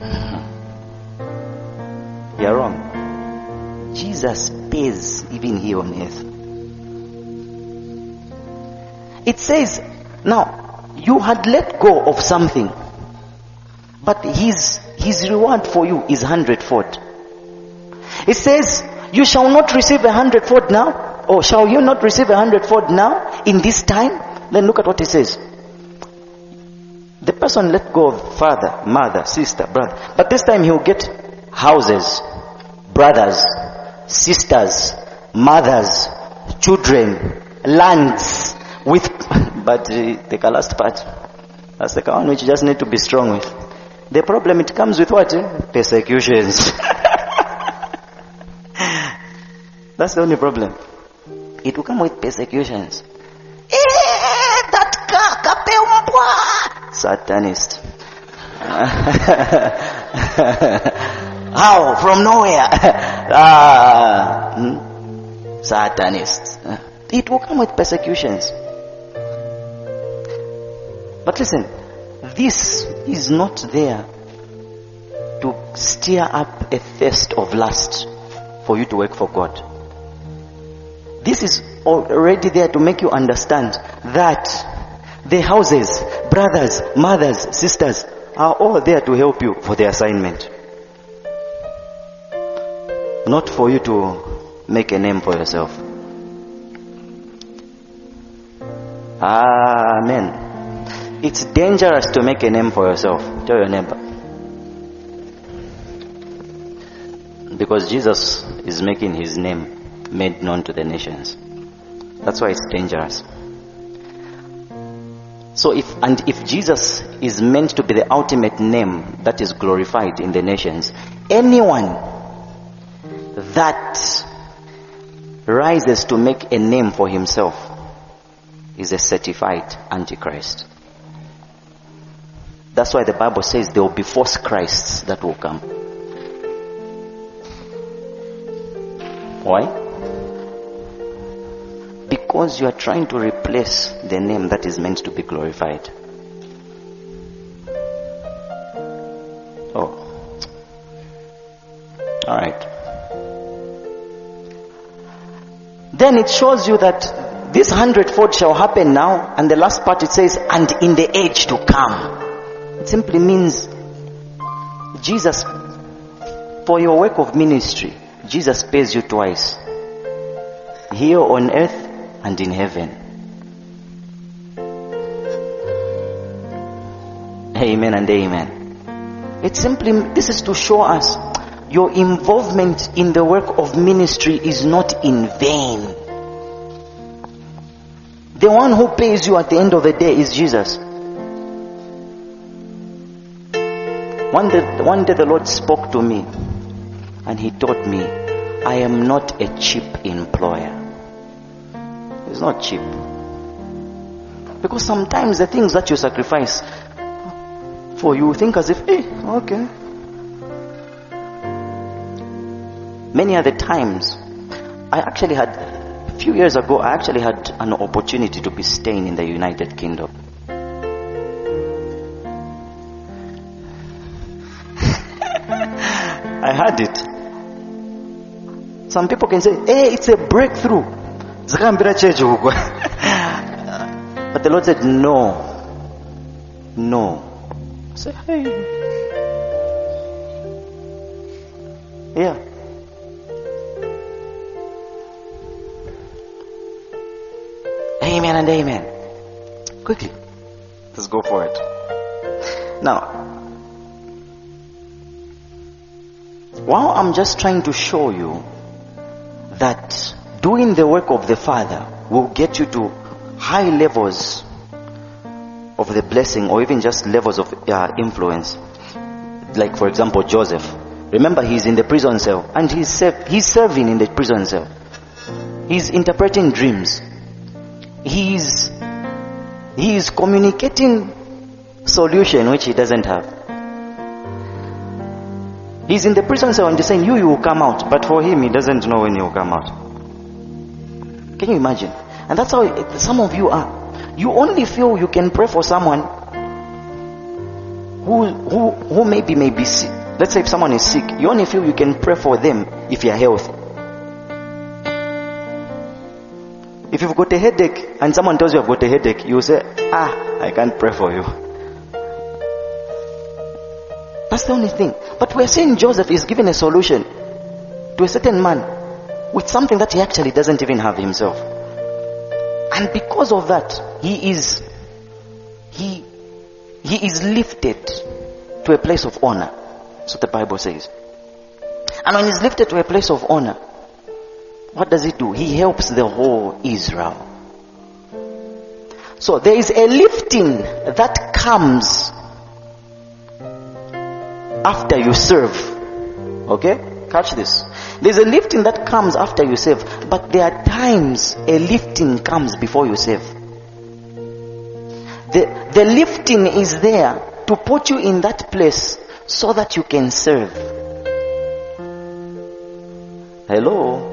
You're wrong. Jesus pays even here on earth. It says, now, you had let go of something, but his, his reward for you is hundredfold. It says, you shall not receive a hundredfold now, or shall you not receive a hundredfold now in this time? Then look at what it says. The person let go of father, mother, sister, brother, but this time he'll get houses, brothers, sisters, mothers, children, lands, with, but the last part, that's the one which you just need to be strong with. The problem, it comes with what? eh? Persecutions. that's the only problem. It will come with persecutions. Eh, that ka-! Satanist. How? From nowhere. ah, hmm? Satanist. It will come with persecutions. But listen, this is not there to stir up a thirst of lust for you to work for God. This is already there to make you understand that the houses, brothers, mothers, sisters are all there to help you for the assignment. Not for you to make a name for yourself. Amen. It's dangerous to make a name for yourself. Tell your neighbor. Because Jesus is making his name made known to the nations. That's why it's dangerous. So if, and if Jesus is meant to be the ultimate name that is glorified in the nations, anyone that rises to make a name for himself is a certified antichrist. That's why the Bible says there will be false Christs that will come. Why? Because you are trying to replace the name that is meant to be glorified. Oh. Alright. Then it shows you that this hundredfold shall happen now, and the last part it says, and in the age to come. It simply means Jesus, for your work of ministry, Jesus pays you twice. Here on earth and in heaven. Amen and amen. It simply, this is to show us your involvement in the work of ministry is not in vain. The one who pays you at the end of the day is Jesus. One day, one day the Lord spoke to me and He taught me, I am not a cheap employer. It's not cheap. Because sometimes the things that you sacrifice for you think as if, eh, okay. Many other times, I actually had, a few years ago, I actually had an opportunity to be staying in the United Kingdom. I had it. Some people can say, hey, it's a breakthrough. But the Lord said, no. No. Said, hey. Yeah. Amen and amen. Quickly. Let's go for it. Now, while I'm just trying to show you that doing the work of the Father will get you to high levels of the blessing or even just levels of uh, influence. Like, for example, Joseph. Remember, he's in the prison cell and he's, he's serving in the prison cell. He's interpreting dreams. He's, he's communicating solution which he doesn't have. He's in the prison cell and he's saying, you, you will come out. But for him, he doesn't know when he will come out. Can you imagine? And that's how some of you are. You only feel you can pray for someone who, who, who maybe may be sick. Let's say if someone is sick, you only feel you can pray for them if you're healthy. If you've got a headache and someone tells you I've got a headache, you say, ah, I can't pray for you. That's the only thing. But we're saying Joseph is given a solution to a certain man with something that he actually doesn't even have himself. And because of that, he is, he, he is lifted to a place of honor. So the Bible says. And when he's lifted to a place of honor, what does he do? He helps the whole Israel. So there is a lifting that comes after you serve. Okay? Catch this. There's a lifting that comes after you serve, but there are times a lifting comes before you serve. The, the lifting is there to put you in that place so that you can serve. Hello?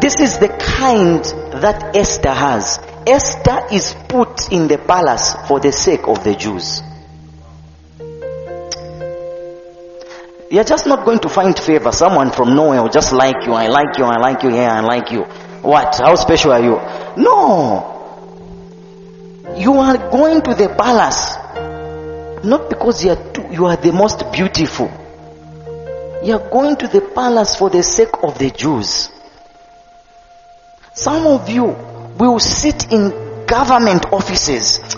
This is the kind that Esther has. Esther is put in the palace for the sake of the Jews. You're just not going to find favor. Someone from nowhere will just like you. I like you. I like you. Yeah, I like you. What? How special are you? No. You are going to the palace not because you are, too, you are the most beautiful. You are going to the palace for the sake of the Jews. Some of you will sit in government offices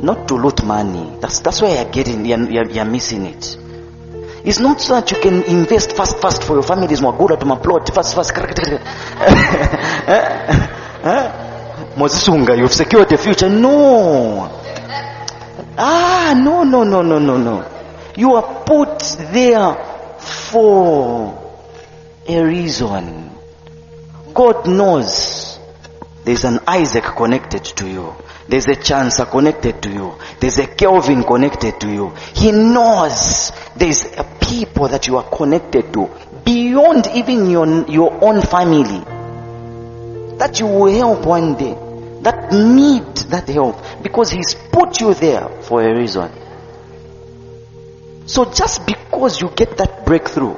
not to loot money. That's, that's why you're getting, you're, you're, you're missing it. It's not so that you can invest fast, fast for your family. Is more good to my plot fast, fast. Mozisunga, you've secured the future. No. Ah, no, no, no, no, no, no. You are put there for a reason. God knows there's an Isaac connected to you. There's a Chancer connected to you. There's a Kelvin connected to you. He knows there's a people that you are connected to beyond even your, your own family. That you will help one day. That need that help. Because he's put you there for a reason. So just because you get that breakthrough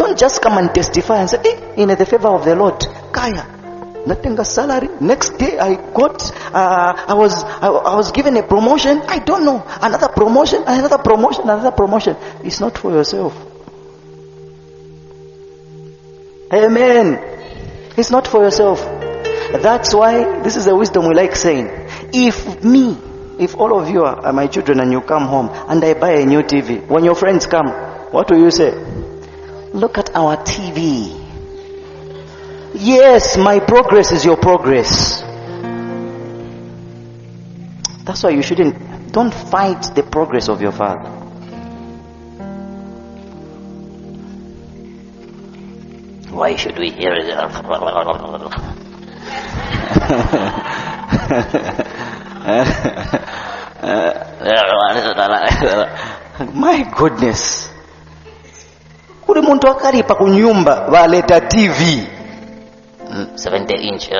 don't just come and testify and say eh, in the favor of the lord. Kaya nothing a salary. Next day i got uh, i was I, I was given a promotion. I don't know. Another promotion another promotion another promotion. It's not for yourself. Amen. It's not for yourself. That's why this is a wisdom we like saying. If me if all of you are my children and you come home and i buy a new tv when your friends come what do you say? Look at our tv Yes, my progress is your progress. That's why you shouldn't, don't fight the progress of your father. Why should we hear it? My goodness. Kuli muntu akalipa ku nyumba baleta TV 70 inch.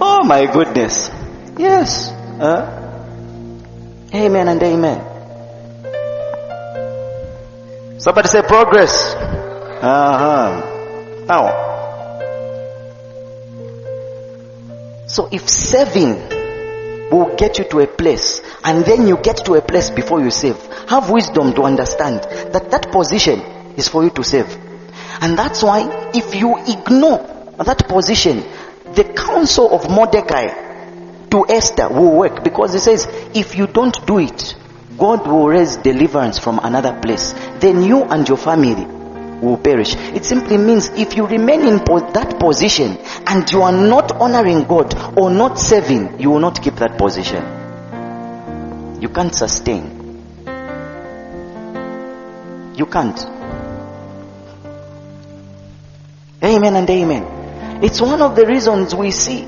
oh my goodness. Yes. Huh? Amen and amen. Somebody say progress. Uh-huh. Now. So if saving will get you to a place and then you get to a place before you save. Have wisdom to understand that that position is for you to save. And that's why if you ignore that position the counsel of mordecai to esther will work. Because it says if you don't do it god will raise deliverance from another place. Then you and your family will perish. It simply means if you remain in po- that position and you are not honoring God or not serving, you will not keep that position. You can't sustain. You can't. Amen and amen. It's one of the reasons we see.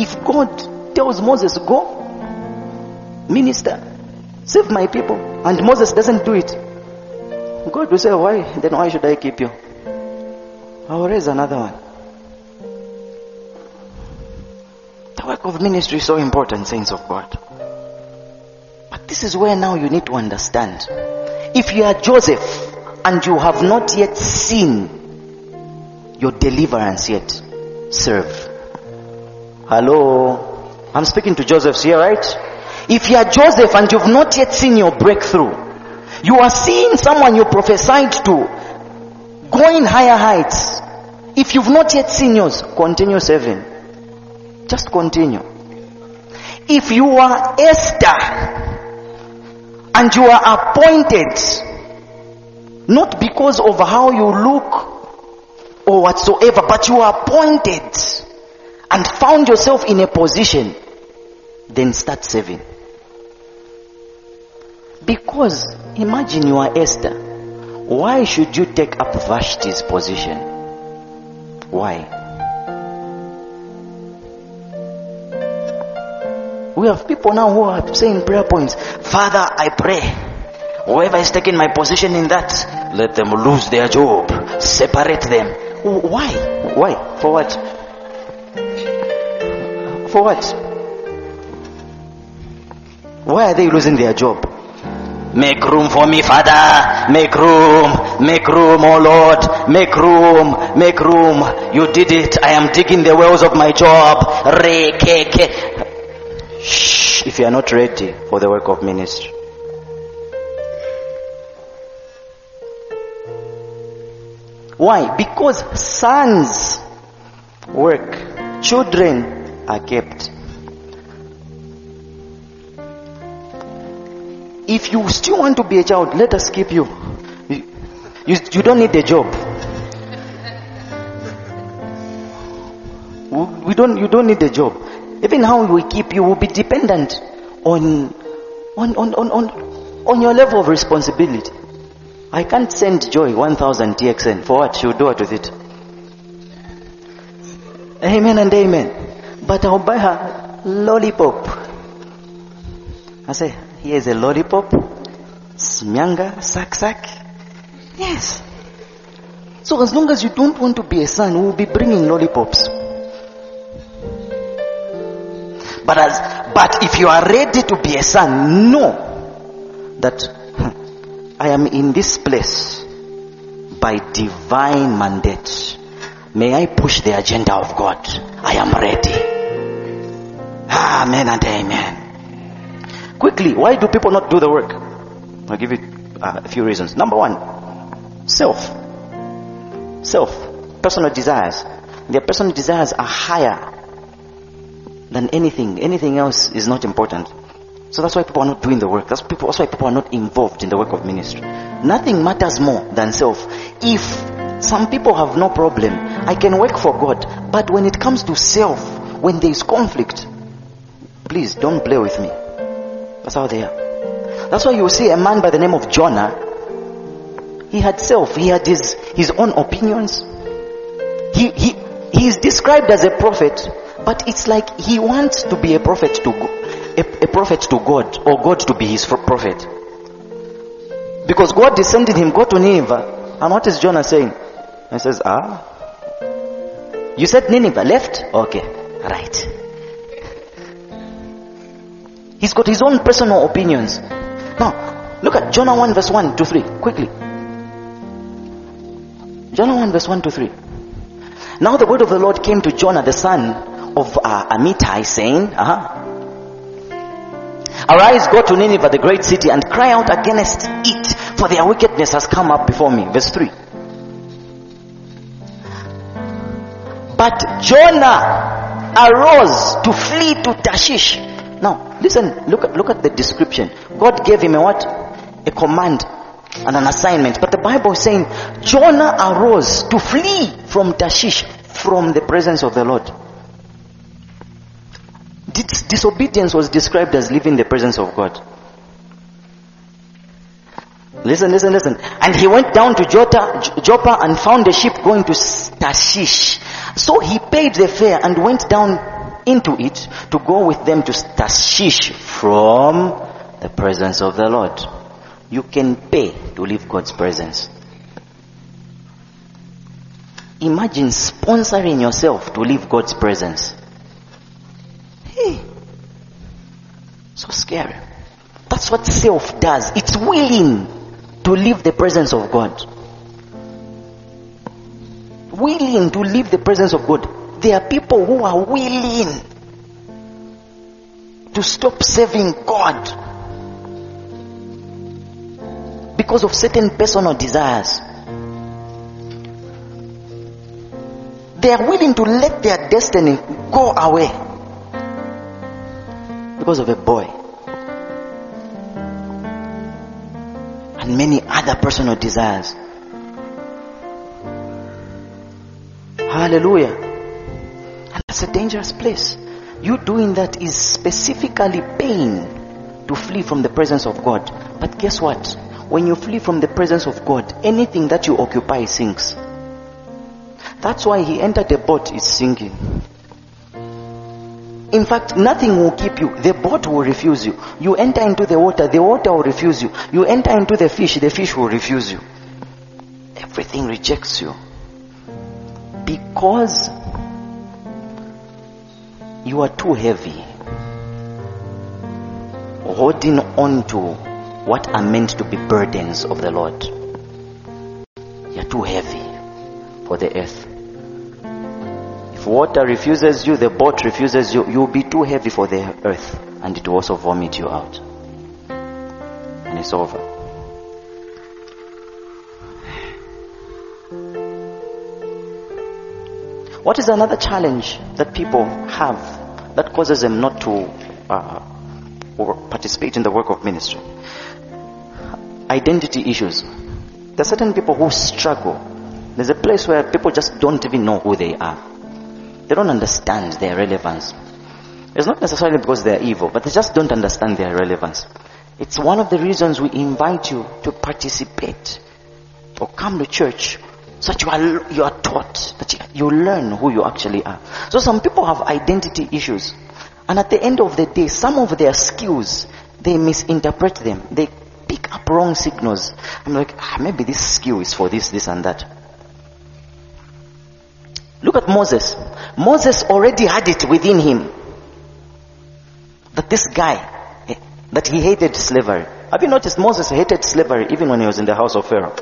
If God tells Moses, go, minister, save my people, and Moses doesn't do it, God will say, why? Then why should I keep you? I will raise another one. The work of ministry is so important, saints of God. But this is where now you need to understand. If you are Joseph and you have not yet seen your deliverance yet, serve. Hello? I'm speaking to Josephs here, right? If you are Joseph and you've not yet seen your breakthrough, you are seeing someone you prophesied to going higher heights. If you've not yet seen yours, continue serving. Just continue. If you are Esther and you are appointed not because of how you look or whatsoever, but you are appointed and found yourself in a position, then start serving. Because imagine you are Esther. Why should you take up Vashti's position? Why? We have people now who are saying prayer points. Father, I pray. Whoever is taking my position in that, let them lose their job. Separate them. Why? Why? For what? For what? Why are they losing their job? Make room for me, Father. Make room. Make room, oh Lord. Make room. Make room. You did it. I am digging the wells of my job. Shh. If you are not ready for the work of ministry. Why? Because sons work, children are kept. If you still want to be a child, let us keep you. You, you, you don't need a job. We- don't, you don't need a job. Even how we keep you will be dependent on, on, on, on, on, on your level of responsibility. I can't send Joy 1000 TXN. For what? She'll do what with it? Amen and amen. But I'll buy her lollipop. I say, here's a lollipop. Smyanga, sack. Yes. So as long as you don't want to be a son, we'll be bringing lollipops. But as, but if you are ready to be a son, know that I am in this place by divine mandate. May I push the agenda of God. I am ready. Amen and amen. Quickly, why do people not do the work? I'll give you uh, a few reasons. Number one, self. Self. Personal desires. Their personal desires are higher than anything. Anything else is not important. So that's why people are not doing the work. That's, people, that's why people are not involved in the work of ministry. Nothing matters more than self. If some people have no problem, I can work for God. But when it comes to self, when there is conflict, please don't play with me. That's how they are. That's why you see a man by the name of Jonah. He had self. He had his, his own opinions. He, he, he is described as a prophet, but it's like he wants to be a prophet to a, a prophet to God, or God to be his prophet. Because God descended him, go to Nineveh, and what is Jonah saying? He says, ah, you said Nineveh, left? Okay, right. He's got his own personal opinions. Now, look at Jonah 1 verse 1 to 3, quickly. Jonah 1 verse 1 to 3. Now the word of the Lord came to Jonah the son of uh, Amittai saying, uh-huh, Arise, go to Nineveh, the great city, and cry out against it, for their wickedness has come up before me. Verse 3. But Jonah arose to flee to Tarshish. Now, listen, look at, look at the description. God gave him a what? A command and an assignment. But the Bible is saying Jonah arose to flee from Tarshish from the presence of the Lord. Dis- disobedience was described as leaving the presence of God. Listen, listen, listen. And he went down to Jota, Joppa and found a ship going to Tarshish. So he paid the fare and went down into it to go with them to Tarshish from the presence of the Lord. You can pay to leave God's presence. Imagine sponsoring yourself to leave God's presence. Hey, so scary. That's what self does. It's willing to leave the presence of God. Willing to leave the presence of God. There are people who are willing to stop serving God because of certain personal desires. They are willing to let their destiny go away because of a boy and many other personal desires. Hallelujah. That's a dangerous place. You doing that is specifically paying to flee from the presence of God. But guess what? When you flee from the presence of God, anything that you occupy sinks. That's why he entered the boat is sinking. In fact, nothing will keep you. The boat will refuse you. You enter into the water, the water will refuse you. You enter into the fish, the fish will refuse you. Everything rejects you. Because you are too heavy. Holding on to what are meant to be burdens of the Lord. You're too heavy for the earth. If water refuses you, the boat refuses you, you'll be too heavy for the earth and it will also vomit you out. And it's over. What is another challenge that people have that causes them not to uh, participate in the work of ministry? Identity issues. There are certain people who struggle. There's a place where people just don't even know who they are. They don't understand their relevance. It's not necessarily because they're evil, but they just don't understand their relevance. It's one of the reasons we invite you to participate or come to church so that you are, you are taught, that you, you learn who you actually are. So some people have identity issues. And at the end of the day, some of their skills, they misinterpret them. They pick up wrong signals. I'm like, ah, maybe this skill is for this, this and that. Look at Moses. Moses already had it within him. That this guy, eh, that he hated slavery. Have you noticed Moses hated slavery even when he was in the house of Pharaoh?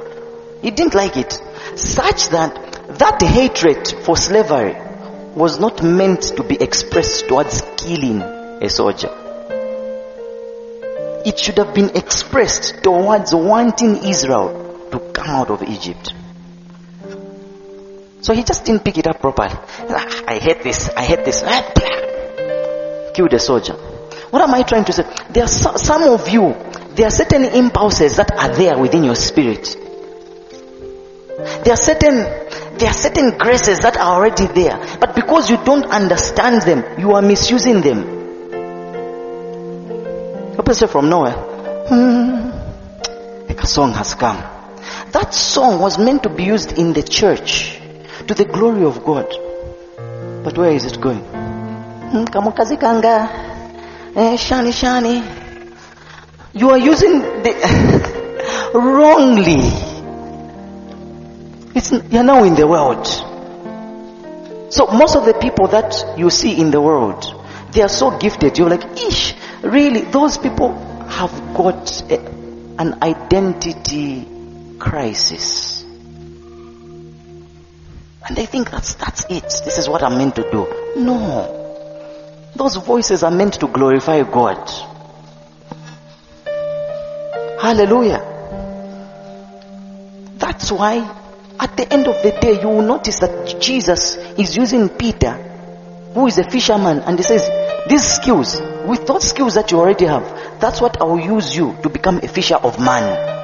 He didn't like it. Such that that hatred for slavery was not meant to be expressed towards killing a soldier. It should have been expressed towards wanting Israel to come out of Egypt. So he just didn't pick it up properly. Ah, I hate this, I hate this. Ah, Killed a soldier. What am I trying to say? There are some of you, there are certain impulses that are there within your spirit. There are certain, there are certain graces that are already there. But because you don't understand them, you are misusing them. A person from nowhere, hmm, like a song has come. That song was meant to be used in the church to the glory of God. But where is it going? Hmm, eh. You are using the wrongly. It's, you're now in the world. So most of the people that you see in the world, they are so gifted. You're like, ish, really, those people have got a, an identity crisis. And they think that's, that's it. This is what I'm meant to do. No. Those voices are meant to glorify God. Hallelujah. That's why at the end of the day, you will notice that Jesus is using Peter, who is a fisherman, and he says, These skills, with those skills that you already have, that's what I will use you to become a fisher of man.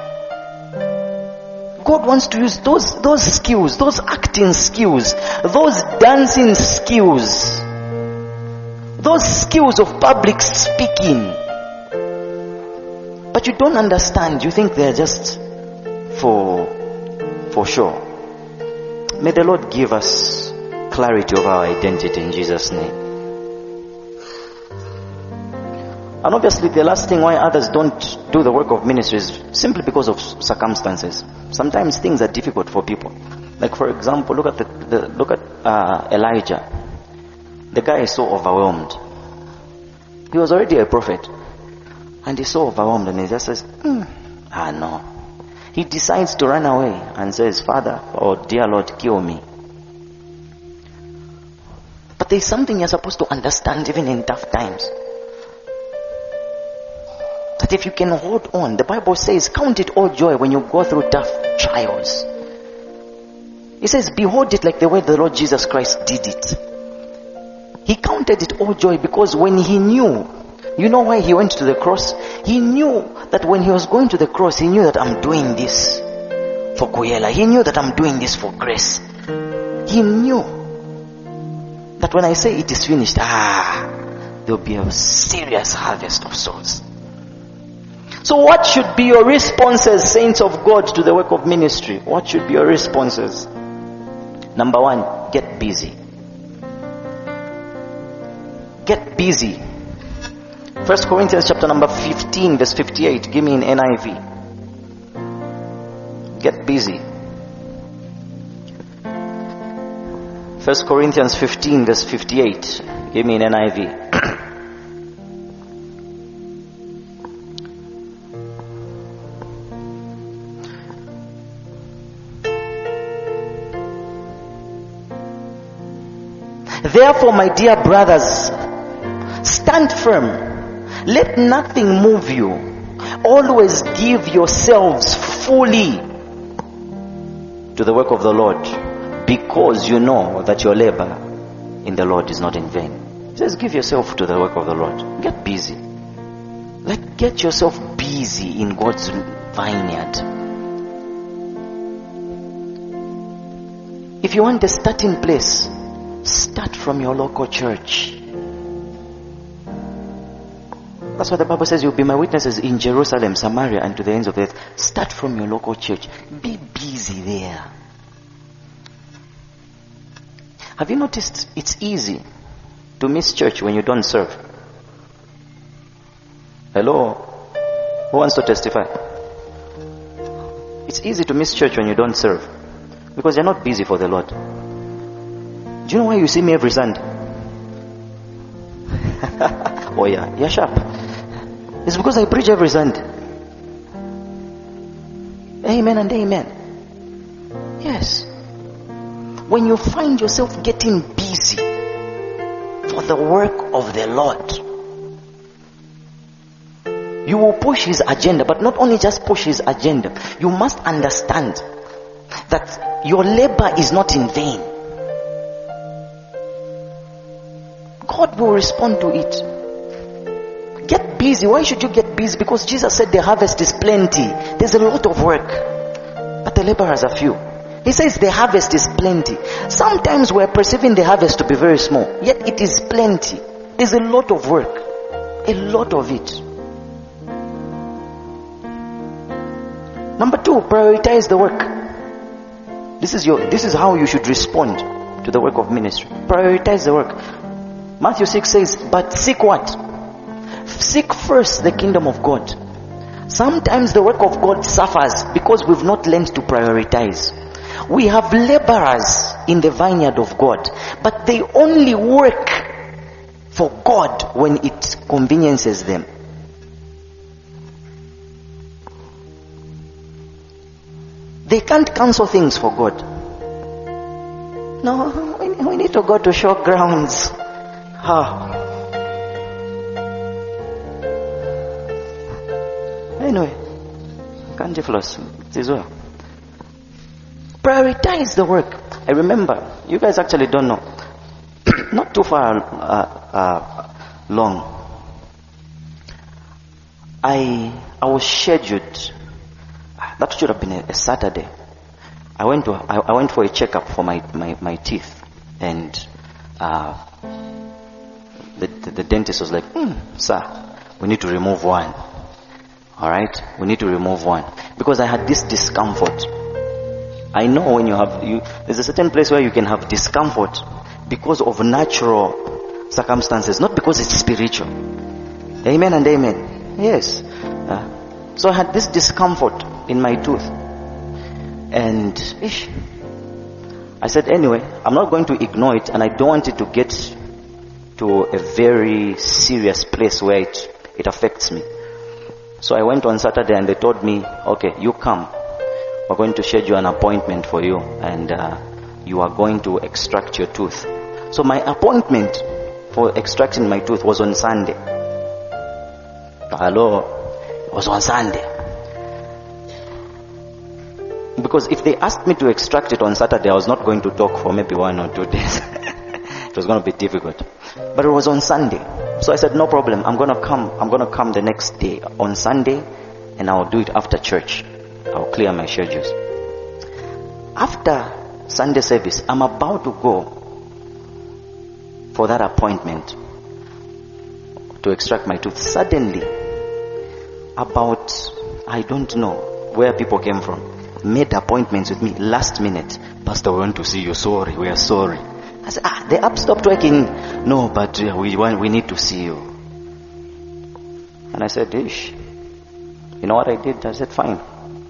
God wants to use those, those skills, those acting skills, those dancing skills, those skills of public speaking. But you don't understand. You think they're just for, for sure. May the Lord give us clarity of our identity in Jesus' name. And obviously, the last thing why others don't do the work of ministry is simply because of circumstances. Sometimes things are difficult for people. Like, for example, look at the, the look at uh, Elijah. The guy is so overwhelmed. He was already a prophet, and he's so overwhelmed, and he just says, "Hmm, "Ah, no." He decides to run away and says, "Father, oh dear Lord, kill me." But there's something you're supposed to understand even in tough times that if you can hold on, the Bible says, count it all joy when you go through tough trials. It says, behold it like the way the Lord Jesus Christ did it. He counted it all joy because when he knew, you know why he went to the cross? He knew that when he was going to the cross, he knew that I'm doing this for Kuyela. He knew that I'm doing this for grace. He knew that when I say it is finished, ah, there'll be a serious harvest of souls. So what should be your responses, saints of God, to the work of ministry? What should be your responses? Number one, get busy. Get busy. First Corinthians chapter number 15 verse 58. Give me an NIV. Get busy. First Corinthians 15 verse 58. Give me an NIV. Therefore, my dear brothers, stand firm. Let nothing move you. Always give yourselves fully to the work of the Lord because you know that your labor in the Lord is not in vain. Just give yourself to the work of the Lord. Get busy. Like, get yourself busy in God's vineyard. If you want a starting place, start from your local church. That's why the Bible says. You'll be my witnesses in Jerusalem, Samaria, and to the ends of the earth. Start from your local church. Be busy there. Have you noticed it's easy to miss church when you don't serve? Hello? Who wants to testify? It's easy to miss church when you don't serve because you're not busy for the Lord. Do you know why you see me every Sunday? oh yeah, you're sharp. It's because I preach every Sunday. Amen and amen. Yes. When you find yourself getting busy for the work of the Lord, you will push his agenda, but not only just push his agenda, you must understand that your labor is not in vain. God will respond to it. Busy. Why should you get busy? Because Jesus said the harvest is plenty. There's a lot of work, but the laborers are few. He says the harvest is plenty. Sometimes we're perceiving the harvest to be very small, yet it is plenty. There's a lot of work, a lot of it. Number two, prioritize the work. This is your this is how you should respond to the work of ministry. Prioritize the work. Matthew 6 says, But seek what? Seek first the kingdom of God. Sometimes the work of God suffers because we've not learned to prioritize. We have laborers in the vineyard of God, but they only work for God when it conveniences them. They can't cancel things for God. No, we need to go to show grounds. Ah. Anyway, can't you floss? It is well. Prioritize the work. I remember, you guys actually don't know. Not too far uh, uh, long. I I was scheduled. That should have been a, a Saturday. I went to I, I, went for a checkup for my my, my teeth, and uh, the, the, the dentist was like, hmm, "Sir, we need to remove one. All right, we need to remove one because I had this discomfort." I know when you have you there's a certain place where you can have discomfort because of natural circumstances, not because it's spiritual. Amen and amen. Yes. Uh, so I had this discomfort in my tooth, and ish, I said, anyway, I'm not going to ignore it, and I don't want it to get to a very serious place where it it affects me. So I went on Saturday, and they told me, okay, you come we're going to schedule an appointment for you and uh, you are going to extract your tooth. So my appointment for extracting my tooth was on Sunday. Hello? It was on Sunday. Because if they asked me to extract it on Saturday, I was not going to talk for maybe one or two days. it was going to be difficult. But it was on Sunday. So I said, no problem. I'm going to come. I'm going to come the next day on Sunday and I'll do it after church. I'll clear my schedules. After Sunday service, I'm about to go for that appointment to extract my tooth. Suddenly, about, I don't know where people came from, made appointments with me last minute. Pastor, we want to see you. Sorry, we are sorry. I said, ah, the app stopped working. No, but uh, we want, we need to see you. And I said, ish. You know what I did? I said, fine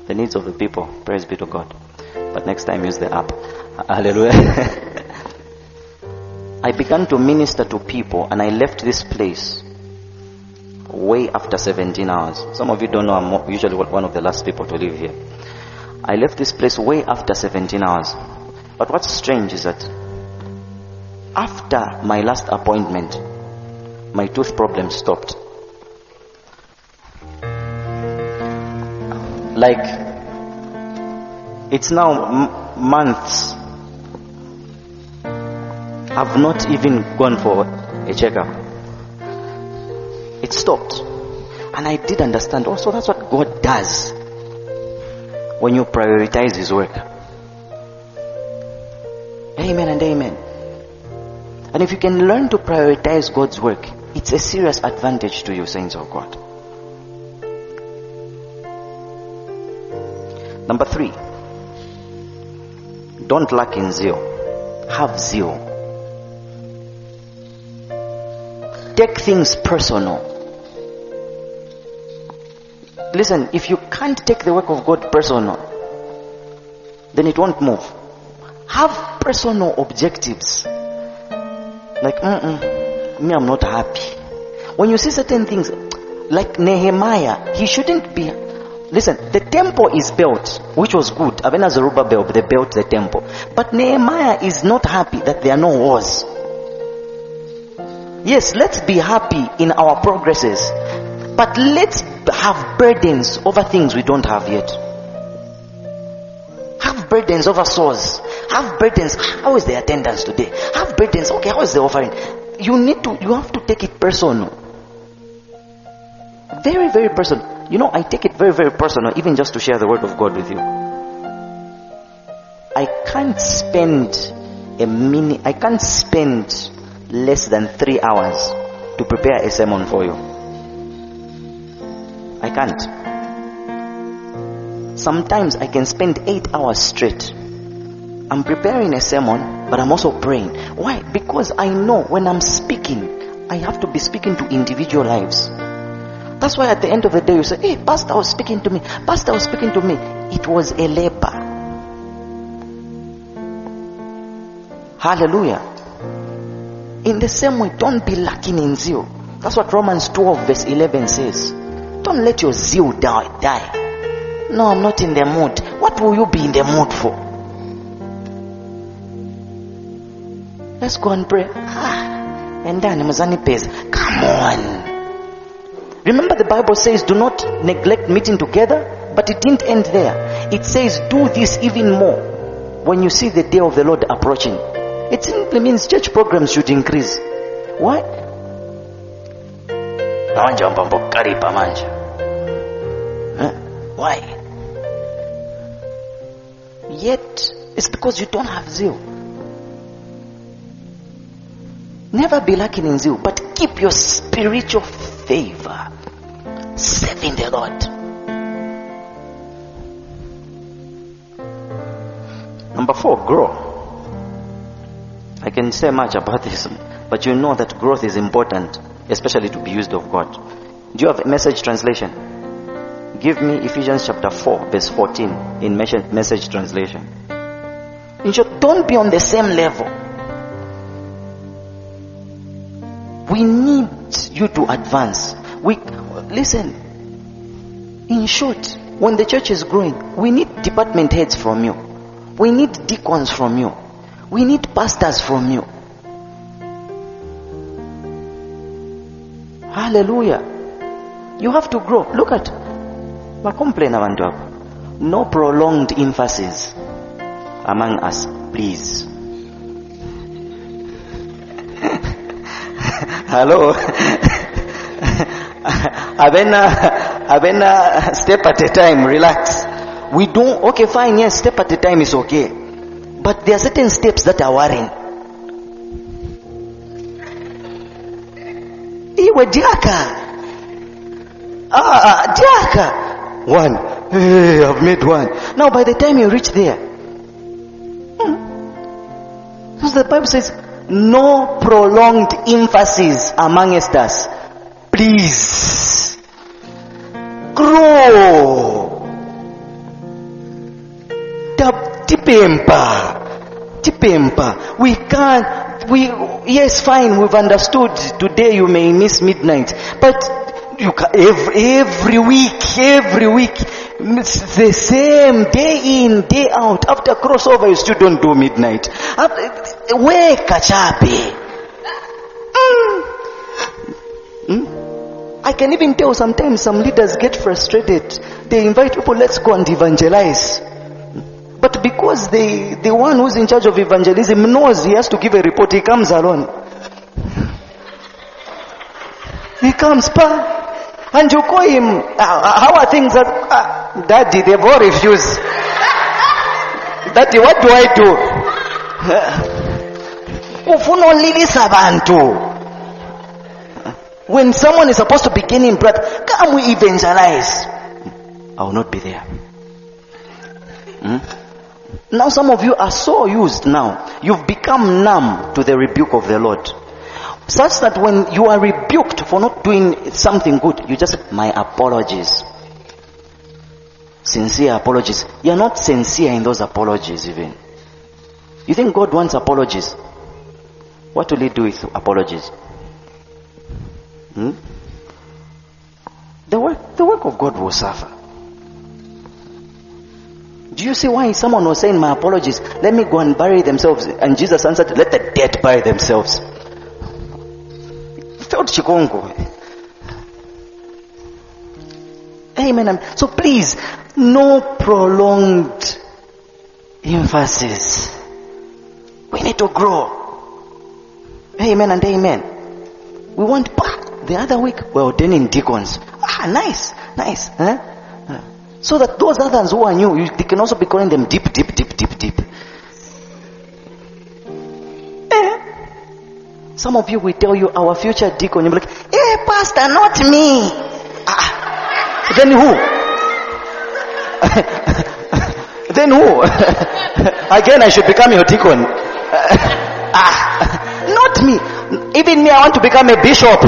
the needs of the people. Praise be to God. But next time use the app. Hallelujah. I began to minister to people and I left this place way after 17 hours. Some of you don't know I'm usually one of the last people to leave here. I left this place way after 17 hours. But what's strange is that after my last appointment, my tooth problem stopped. Like, it's now m- months. I've not even gone for a checkup. It stopped. And I did understand also that's what God does when you prioritize His work. Amen and amen. And if you can learn to prioritize God's work, it's a serious advantage to you, saints of God. Number three, don't lack in zeal. Have zeal. Take things personal. Listen, if you can't take the work of God personal, then it won't move. Have personal objectives. Like, mm mm, me, I'm not happy. When you see certain things, like Nehemiah, he shouldn't be. Listen, the temple is built, which was good. Avena Zerubbabel, they built the temple. But Nehemiah is not happy that there are no wars. Yes, let's be happy in our progresses. But let's have burdens over things we don't have yet. Have burdens over souls. Have burdens. How is the attendance today? Have burdens. Okay, how is the offering? You need to, you have to take it personal. Very, very personal. You know, I take it very, very personal, even just to share the word of God with you. I can't spend a minute, I can't spend less than three hours to prepare a sermon for you. I can't. Sometimes I can spend eight hours straight. I'm preparing a sermon, but I'm also praying. Why? Because I know when I'm speaking, I have to be speaking to individual lives. That's why at the end of the day you say, Hey, Pastor was speaking to me. Pastor was speaking to me. It was a labor. Hallelujah. In the same way, don't be lacking in zeal. That's what Romans 12 verse 11 says. Don't let your zeal die. die. No, I'm not in the mood. What will you be in the mood for? Let's go and pray. Ah, and then. Come on. Remember the Bible says do not neglect meeting together, but it didn't end there. It says do this even more when you see the day of the Lord approaching. It simply means church programs should increase. Why? Manja mpambo karipa manja. Why? Yet, it's because you don't have zeal. Never be lacking in zeal, but keep your spiritual favor. Serving the Lord. Number four, grow. I can say much about this, but you know that growth is important, especially to be used of God. Do you have a message translation? Give me Ephesians chapter 4, verse 14 in message translation. In short, don't be on the same level. We need you to advance. We listen. In short, when the church is growing, we need department heads from you. We need deacons from you. We need pastors from you. Hallelujah. You have to grow. Look at No prolonged emphasis among us, please. Hello. Abena, Abena, step at a time, relax. We don't, okay, fine, yes, step at a time is okay. But there are certain steps that are worrying. Iwe diaka. Ah, diaka. One. Hey, I've made one. Now by the time you reach there, hmm, the Bible says, no prolonged emphasis amongst us. Please. Grow. Tipempa. Tipempa. We can't. we, yes, fine, we've understood. Today you may miss midnight, but you ca every, every week, every week, it's the same day in, day out. After crossover, you still don't do midnight. After, where kachabe? Hmm? Hmm? I can even tell sometimes some leaders get frustrated. They invite people, let's go and evangelize. Hmm? But because the, the one who's in charge of evangelism knows he has to give a report, he comes alone. He comes, pa. And you call him, "Ah, how are things? At, ah, Daddy, they've all refused. Daddy, what do I do? Ufuna ulilisa abantu. When someone is supposed to begin in prayer, come we evangelize. I will not be there. Hmm? Now some of you are so used now. You've become numb to the rebuke of the Lord. Such that when you are rebuked for not doing something good, you just, my apologies. Sincere apologies. You're not sincere in those apologies even. You think God wants apologies? What will He do with apologies? Hmm? The work, the work of God will suffer. Do you see why someone was saying, My apologies, let me go and bury themselves? And Jesus answered, Let the dead bury themselves. Chikongo. Amen. So please, no prolonged emphasis. We need to grow. Amen and amen. We want bah, the other week we're ordaining deacons. Ah, nice, nice. Huh? Uh, So that those others who are new, you, they can also be calling them deep, deep, deep, deep, deep. Some of you will tell you our future deacon. You'll be like, eh, pastor, not me. Ah, then who? then who? Again, I should become your deacon. ah, not me. Even me, I want to become a bishop.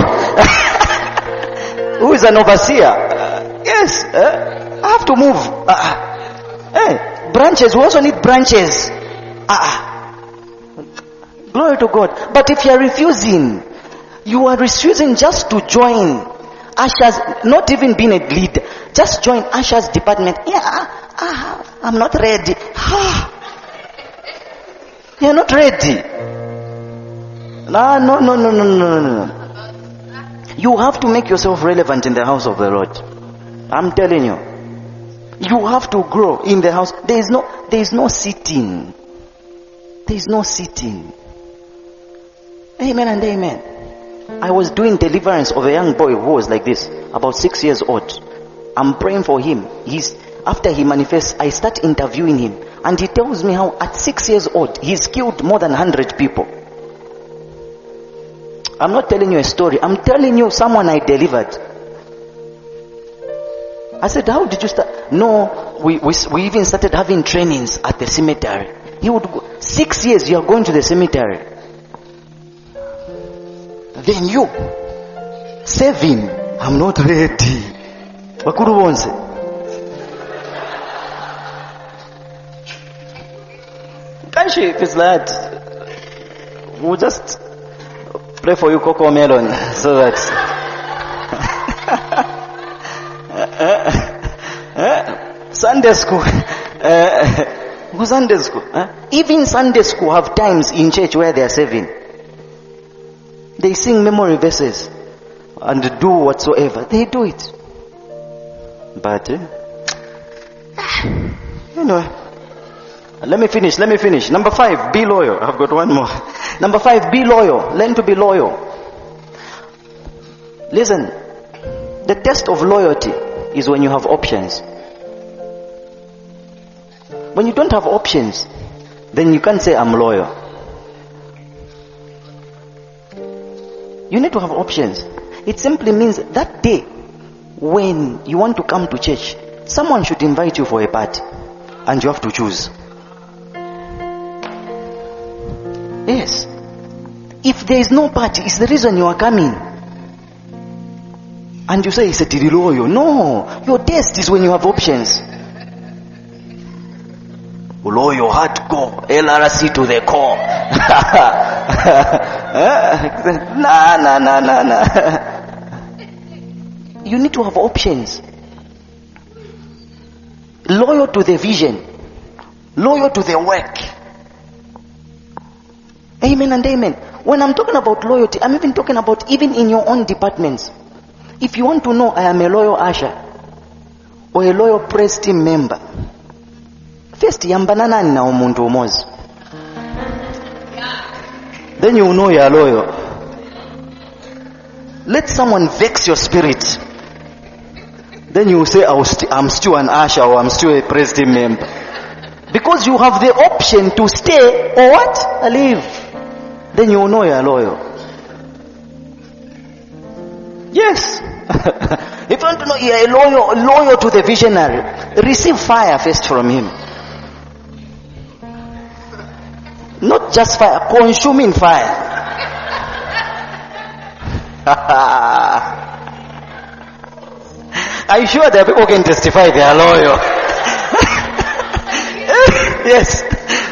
Who is an overseer? Uh, yes, uh, I have to move. Uh, eh, branches, we also need branches. Ah, glory to God. But if you are refusing, you are refusing just to join Asha's, not even being a lead, just join Asha's department. Yeah, ah, I'm not ready. Ah, you're not ready. No, no, no, no, no, no, no, no. You have to make yourself relevant in the house of the Lord. I'm telling you. You have to grow in the house. There is no, there is no sitting. There is no sitting. Amen and amen. I was doing deliverance of a young boy who was like this, about six years old. I'm praying for him. He's, after he manifests, I start interviewing him. And he tells me how at six years old, he's killed more than 100 people. I'm not telling you a story. I'm telling you someone I delivered. I said, how did you start? No, we, we, we even started having trainings at the cemetery. He would go, six years you are going to the cemetery. Then you, seven, I'm not ready. Bakuru bonse. Kanshi, if it's that, we'll just pray for you, Coco Melon, so that. Sunday school. Uh, Sunday school. Even Sunday school have times in church where they are saving. They sing memory verses and do whatsoever. They do it. But, uh, anyway. Let me finish, let me finish. Number five, be loyal. I've got one more. Number five, be loyal. Learn to be loyal. Listen, the test of loyalty is when you have options. When you don't have options, then you can't say I'm loyal. You need to have options. It simply means that day when you want to come to church, someone should invite you for a party and you have to choose. Yes. If there is no party, it's the reason you are coming. And you say it's a tiriloyo. No. Your test is when you have options. Loyal, hardcore, LRC to the core. nah, nah, nah, nah, nah. You need to have options. Loyal to the vision. Loyal to the work. Amen and amen. When I'm talking about loyalty, I'm even talking about even in your own departments. If you want to know I am a loyal usher or a loyal press team member, first yambana nani na umuntu umozi. Then you know you are loyal. Let someone vex your spirit. Then you say, i i'm still an usher or I'm still a press team member. Because you have the option to stay or what? Leave. Then you know you are loyal. Yes. if you want to know you are loyal, loyal to the visionary, receive fire first from him. Not just fire, consuming fire. I'm sure that people can testify they are loyal. yes.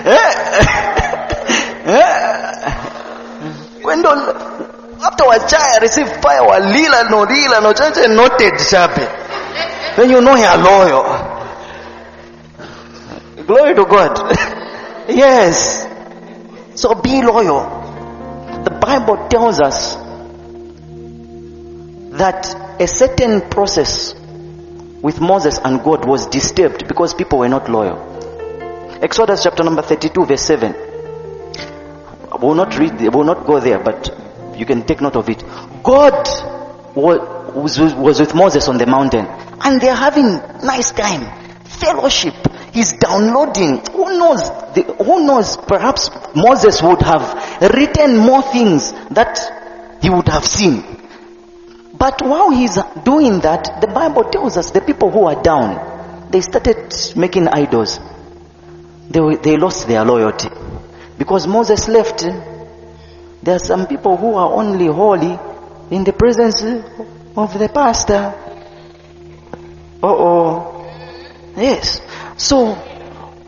When don't, after wachaya receive fire walila no lila no chache noted shape. Then you know you are loyal. Glory to God. yes. So be loyal. The Bible tells us that a certain process with Moses and God was disturbed because people were not loyal. Exodus chapter number 32 verse 7. I will not read, I will not go there, but you can take note of it. God was, was with Moses on the mountain and they're having nice time, fellowship. He's downloading. Who knows? The, who knows? Perhaps Moses would have written more things that he would have seen. But while he's doing that, the Bible tells us the people who are down, they started making idols. They, they lost their loyalty. Because Moses left, there are some people who are only holy in the presence of the pastor. Uh oh. Yes. So,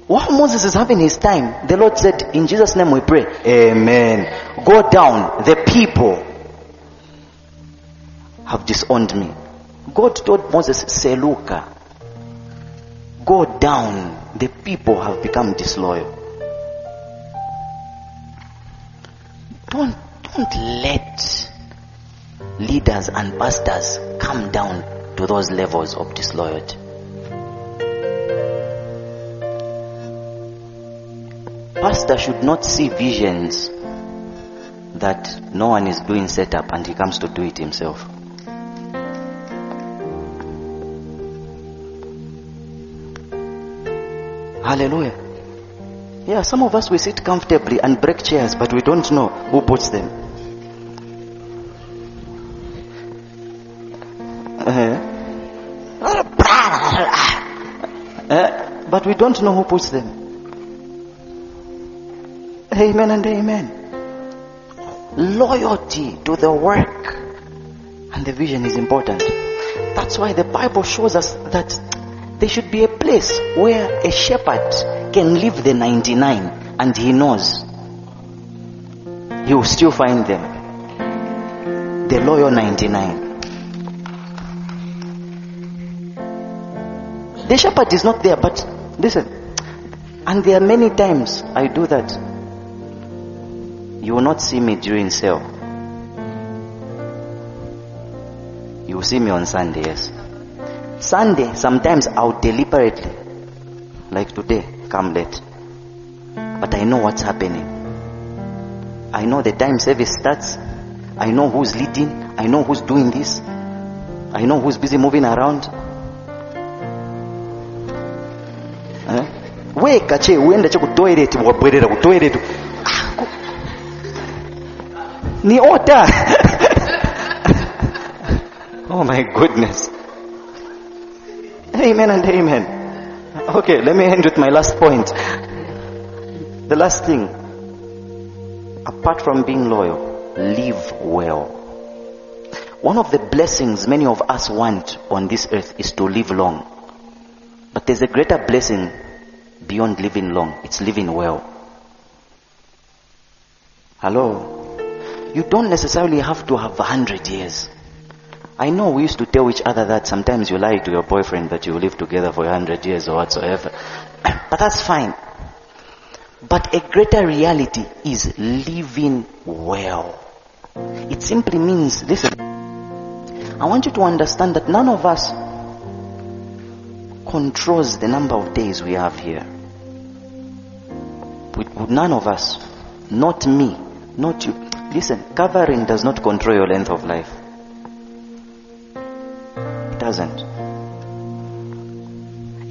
while Moses is having his time, the Lord said, In Jesus' name we pray. Amen. Go down. The people have disowned me. God told Moses, Seluka, go down. The people have become disloyal. Don't, don't let leaders and pastors come down to those levels of disloyalty. Pastor should not see visions that no one is doing setup and he comes to do it himself. Hallelujah. Yeah, some of us we sit comfortably and break chairs, but we don't know who puts them. Uh-huh. Uh, but we don't know who puts them. Amen and amen. Loyalty to the work and the vision is important. That's why the Bible shows us that there should be a place where a shepherd can leave the 99 and he knows he will still find them. The loyal 99. The shepherd is not there, but listen. And there are many times I do that. You will not see me during sale. You will see me on Sunday, yes. Sunday, sometimes I'll deliberately, like today, come late. But I know what's happening. I know the time service starts. I know who's leading. I know who's doing this. I know who's busy moving around. Eh? Ni order oh my goodness. Amen and amen. Okay let me end with my last point. The last thing. Apart from being loyal live well. One of the blessings many of us want on this earth is to live long. But there's a greater blessing beyond living long, it's living well. Hello? You don't necessarily have to have a hundred years. I know we used to tell each other that sometimes you lie to your boyfriend that you live together for a hundred years or whatsoever. but that's fine. But a greater reality is living well. It simply means, listen, I want you to understand that none of us controls the number of days we have here. None of us. Not me. Not you. Listen, covering does not control your length of life. It doesn't.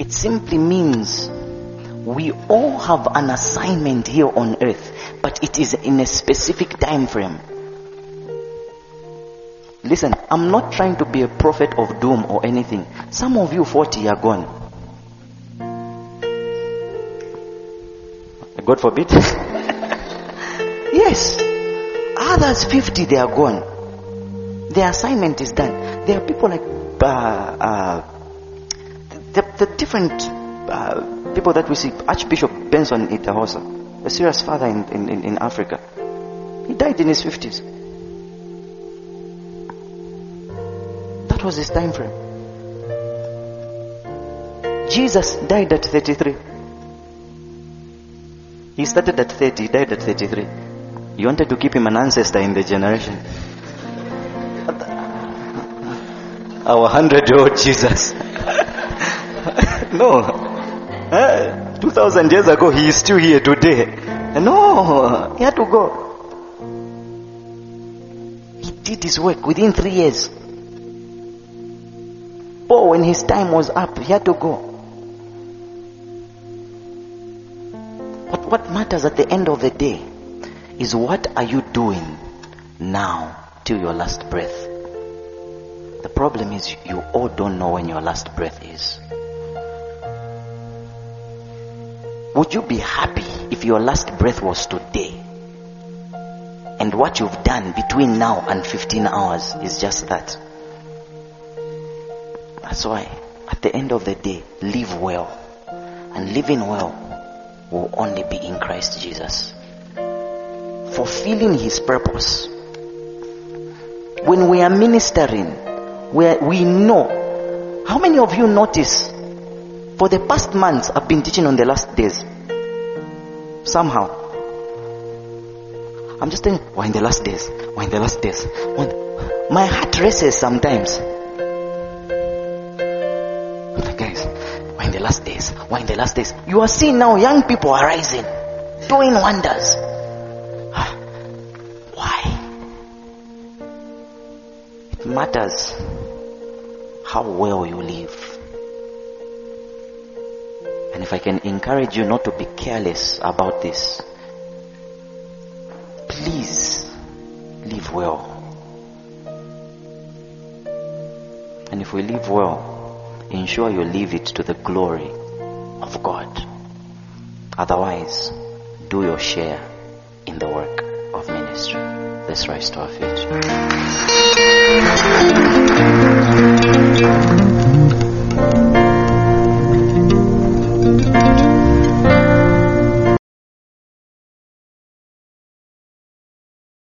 It simply means we all have an assignment here on earth, but it is in a specific time frame. Listen, I'm not trying to be a prophet of doom or anything. Some of you 40 are gone. God forbid. yes. Others 50 they are gone. Their assignment is done. There are people like uh, uh, the, the different uh, people that we see. Archbishop Benson Idahosa, a serious father in, in, in Africa. He died in his 50s. That was his time frame. Jesus died at 33. He started at 30, he died at 33. You wanted to keep him an ancestor in the generation. Our hundred year old Jesus. no. Eh, 2000 years ago, he is still here today. No, he had to go. He did his work within three years. Paul, when his time was up, he had to go. But what matters at the end of the day is what are you doing now till your last breath? The problem is you all don't know when your last breath is. Would you be happy if your last breath was today? And what you've done between now and 15 hours is just that. That's why at the end of the day, live well. And living well will only be in Christ Jesus. Fulfilling His purpose. When we are ministering, we, we know. How many of you notice? For the past months, I've been teaching on the last days. Somehow. I'm just saying, we're in the last days. We're in the last days. My heart races sometimes. Guys, we're in the last days. We're in the last days. You are seeing now young people are rising, doing wonders. Matters how well you live. And if I can encourage you not to be careless about this, please live well. And if we live well, ensure you leave it to the glory of God. Otherwise, do your share in the work of ministry. Let's rise to our feet. Thank you.